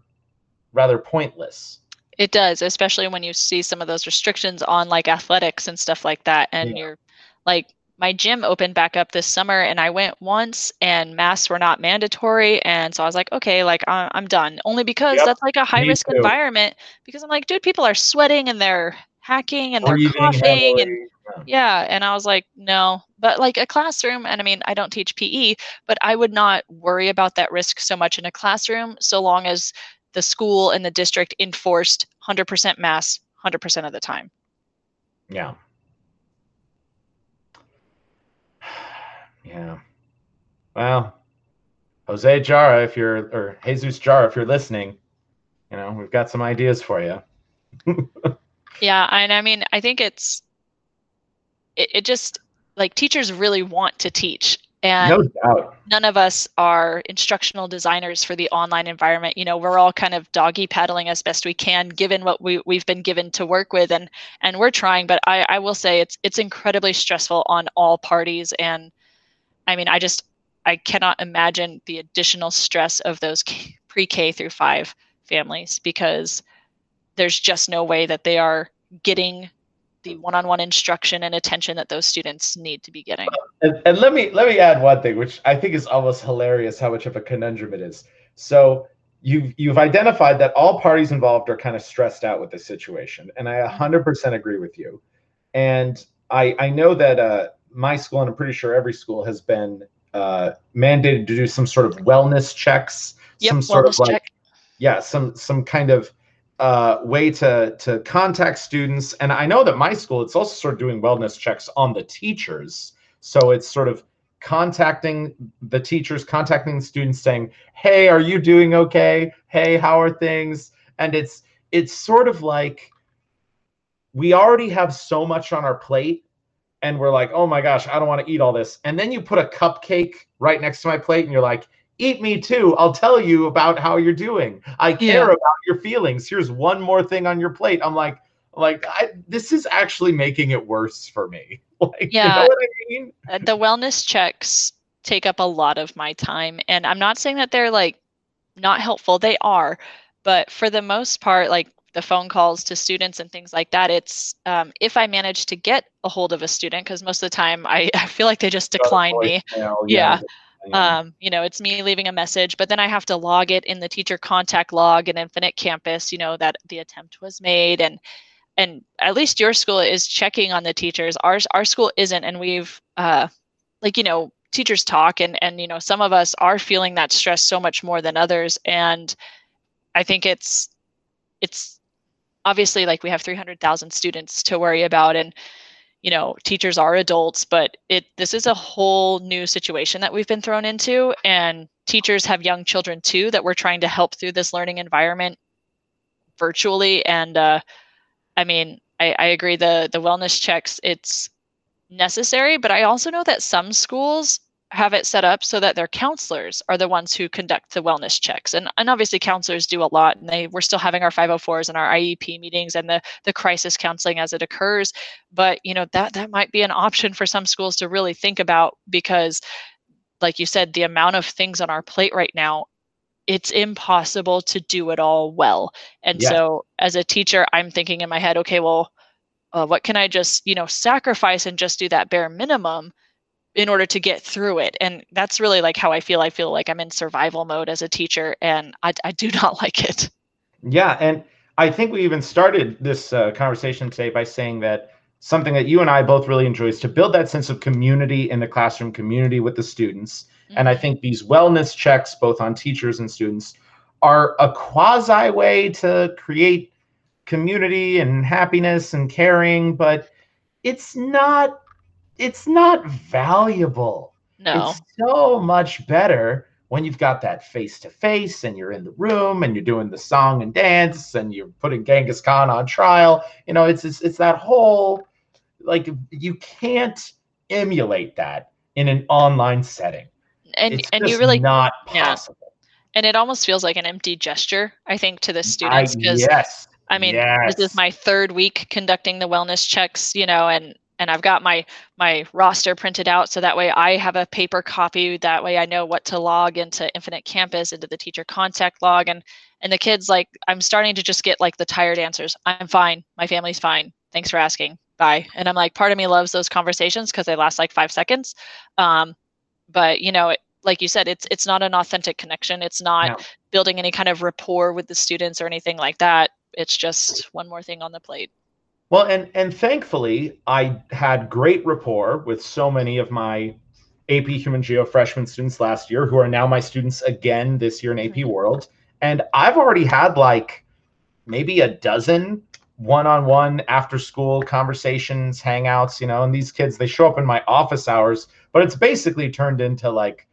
rather pointless. It does, especially when you see some of those restrictions on like athletics and stuff like that and yeah. you're like my gym opened back up this summer and I went once and masks were not mandatory. And so I was like, okay, like I'm done. Only because yep, that's like a high risk too. environment because I'm like, dude, people are sweating and they're hacking and they're coughing and yeah. And i was like no. But like a classroom and i mean i don't teach pe but i would not worry about that risk so much in a classroom so long as the school and the district enforced 100% masks 100% of the time. Yeah yeah. Well jose jara if you're or jesus jara if you're listening you know we've got some ideas for you. Yeah and i mean i think it's it, it just like teachers really want to teach and no none of us are instructional designers for the online environment. You know we're all kind of doggy paddling as best we can given what we, we've been given to work with and and we're trying but I, I will say it's it's incredibly stressful on all parties and i mean i just i cannot imagine the additional stress of those pre-k through five families because there's just no way that they are getting the one-on-one instruction and attention that those students need to be getting. And, and, let me let me add one thing, which I think is almost hilarious how much of a conundrum it is. So you've you've identified that all parties involved are kind of stressed out with the situation, and I 100% mm-hmm. agree with you. And I I know that uh, my school, and I'm pretty sure every school has been uh, mandated to do some sort of wellness checks, yep, some sort of like check. yeah, some some kind of uh, way to to contact students. And I know that my school, it's also sort of doing wellness checks on the teachers. So it's sort of contacting the teachers, contacting the students, saying, "Hey, are you doing okay? Hey, how are things?" And it's it's sort of like we already have so much on our plate and we're like, oh my gosh, I don't want to eat all this. And then you put a cupcake right next to my plate and you're like, eat me too. I'll tell you about how you're doing. I care yeah. about your feelings. Here's one more thing on your plate. I'm like, like I, this is actually making it worse for me. Like, yeah, you know I mean? Uh, the wellness checks take up a lot of my time, and I'm not saying that they're like not helpful. They are, but for the most part, like the phone calls to students and things like that it's um, if i manage to get a hold of a student because most of the time I, I feel like they just decline me. yeah, yeah. um, you know it's me leaving a message but then i have to log it in the teacher contact log in infinite campus you know that the attempt was made and and at least your school is checking on the teachers. Ours our school isn't and we've uh like you know teachers talk and and you know some of us are feeling that stress so much more than others and i think it's it's obviously like we have 300,000 students to worry about and you know teachers are adults but it this is a whole new situation that we've been thrown into and teachers have young children too that we're trying to help through this learning environment virtually. And uh, i mean I, I agree the the wellness checks it's necessary but i also know that some schools have it set up so that their counselors are the ones who conduct the wellness checks. And, and obviously counselors do a lot and they we're still having our 504s and our iep meetings and the the crisis counseling as it occurs. But you know that that might be an option for some schools to really think about because like you said the amount of things on our plate right now it's impossible to do it all well. And yeah. so as a teacher i'm thinking in my head okay well uh, what can i just you know sacrifice and just do that bare minimum in order to get through it and that's really like how i feel i feel like i'm in survival mode as a teacher and i, I do not like it yeah and i think we even started this uh, conversation today by saying that something that you and i both really enjoy is to build that sense of community in the classroom community with the students mm-hmm. and i mm-hmm. think these wellness checks both on teachers and students are a quasi way to create community and happiness and caring but it's not it's not valuable. No. It's so much better when you've got that face to face and you're in the room and you're doing the song and dance and you're putting Genghis Khan on trial. You know, it's it's, it's that whole like you can't emulate that in an online setting. And it's and you really not possible. Yeah. And it almost feels like an empty gesture, I think, to the students because yes. I mean, yes. this is my third week conducting the wellness checks, you know, and and I've got my my roster printed out so that way I have a paper copy that way I know what to log into Infinite Campus into the teacher contact log and and the kids like I'm starting to just get like the tired answers. I'm fine. My family's fine. Thanks for asking. Bye. And I'm like part of me loves those conversations because they last like 5 seconds. Um but you know, it, like you said it's it's not an authentic connection. It's not no. building any kind of rapport with the students or anything like that. It's just one more thing on the plate. Well, and and thankfully, I had great rapport with so many of my AP Human Geo freshman students last year who are now my students again this year in AP mm-hmm. World. And I've already had like maybe a dozen one-on-one after school conversations, hangouts, you know, and these kids they show up in my office hours, but it's basically turned into like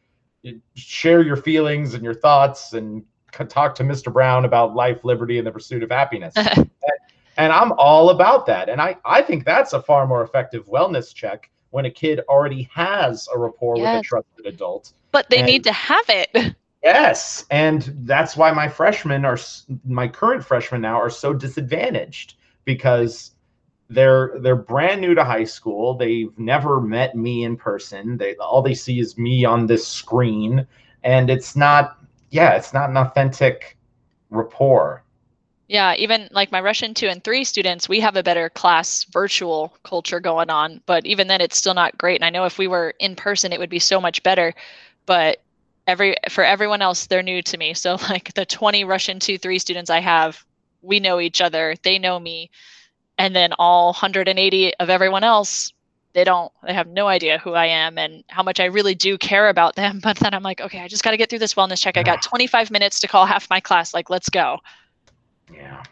share your feelings and your thoughts and talk to Mr. Brown about life, liberty, and the pursuit of happiness. and, I'm all about that. And I, I think that's a far more effective wellness check when a kid already has a rapport yes. with a trusted adult. But they and, need to have it. Yes, and that's why my freshmen are my current freshmen now are so disadvantaged because they're they're brand new to high school. They've never met me in person. They all they see is me on this screen, and it's not yeah, it's not an authentic rapport. Yeah, even like my Russian 2 and 3 students, we have a better class virtual culture going on, but even then it's still not great. And I know if we were in person it would be so much better, but every for everyone else they're new to me. So like the 20 Russian 2 3 students I have, we know each other, they know me. And then all 180 of everyone else they don't they have no idea who i am and how much i really do care about them but then i'm like okay i just got to get through this wellness check i got 25 minutes to call half my class like let's go yeah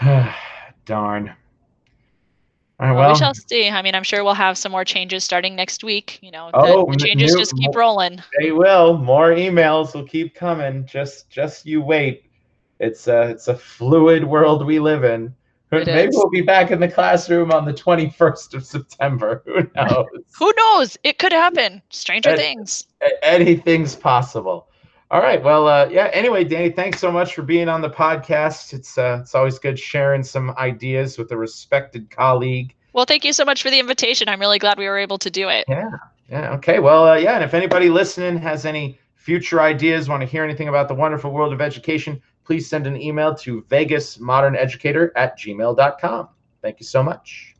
darn all right, well, well, we shall see. I mean, I'm sure we'll have some more changes starting next week. You know, the, oh, the changes new, just keep rolling. They will. More emails will keep coming. Just, just you wait. It's a, it's a fluid world we live in. It Maybe is. we'll be back in the classroom on the 21st of September. Who knows? Who knows? It could happen. Stranger Any, things. Anything's possible. All right. Well, uh, yeah. Anyway, Danny, thanks so much for being on the podcast. It's uh, it's always good sharing some ideas with a respected colleague. Well, thank you so much for the invitation. I'm really glad we were able to do it. Yeah. Yeah. Okay. Well, uh, yeah. And if anybody listening has any future ideas, want to hear anything about the wonderful world of education, please send an email to vegasmoderneducator at gmail.com. Thank you so much.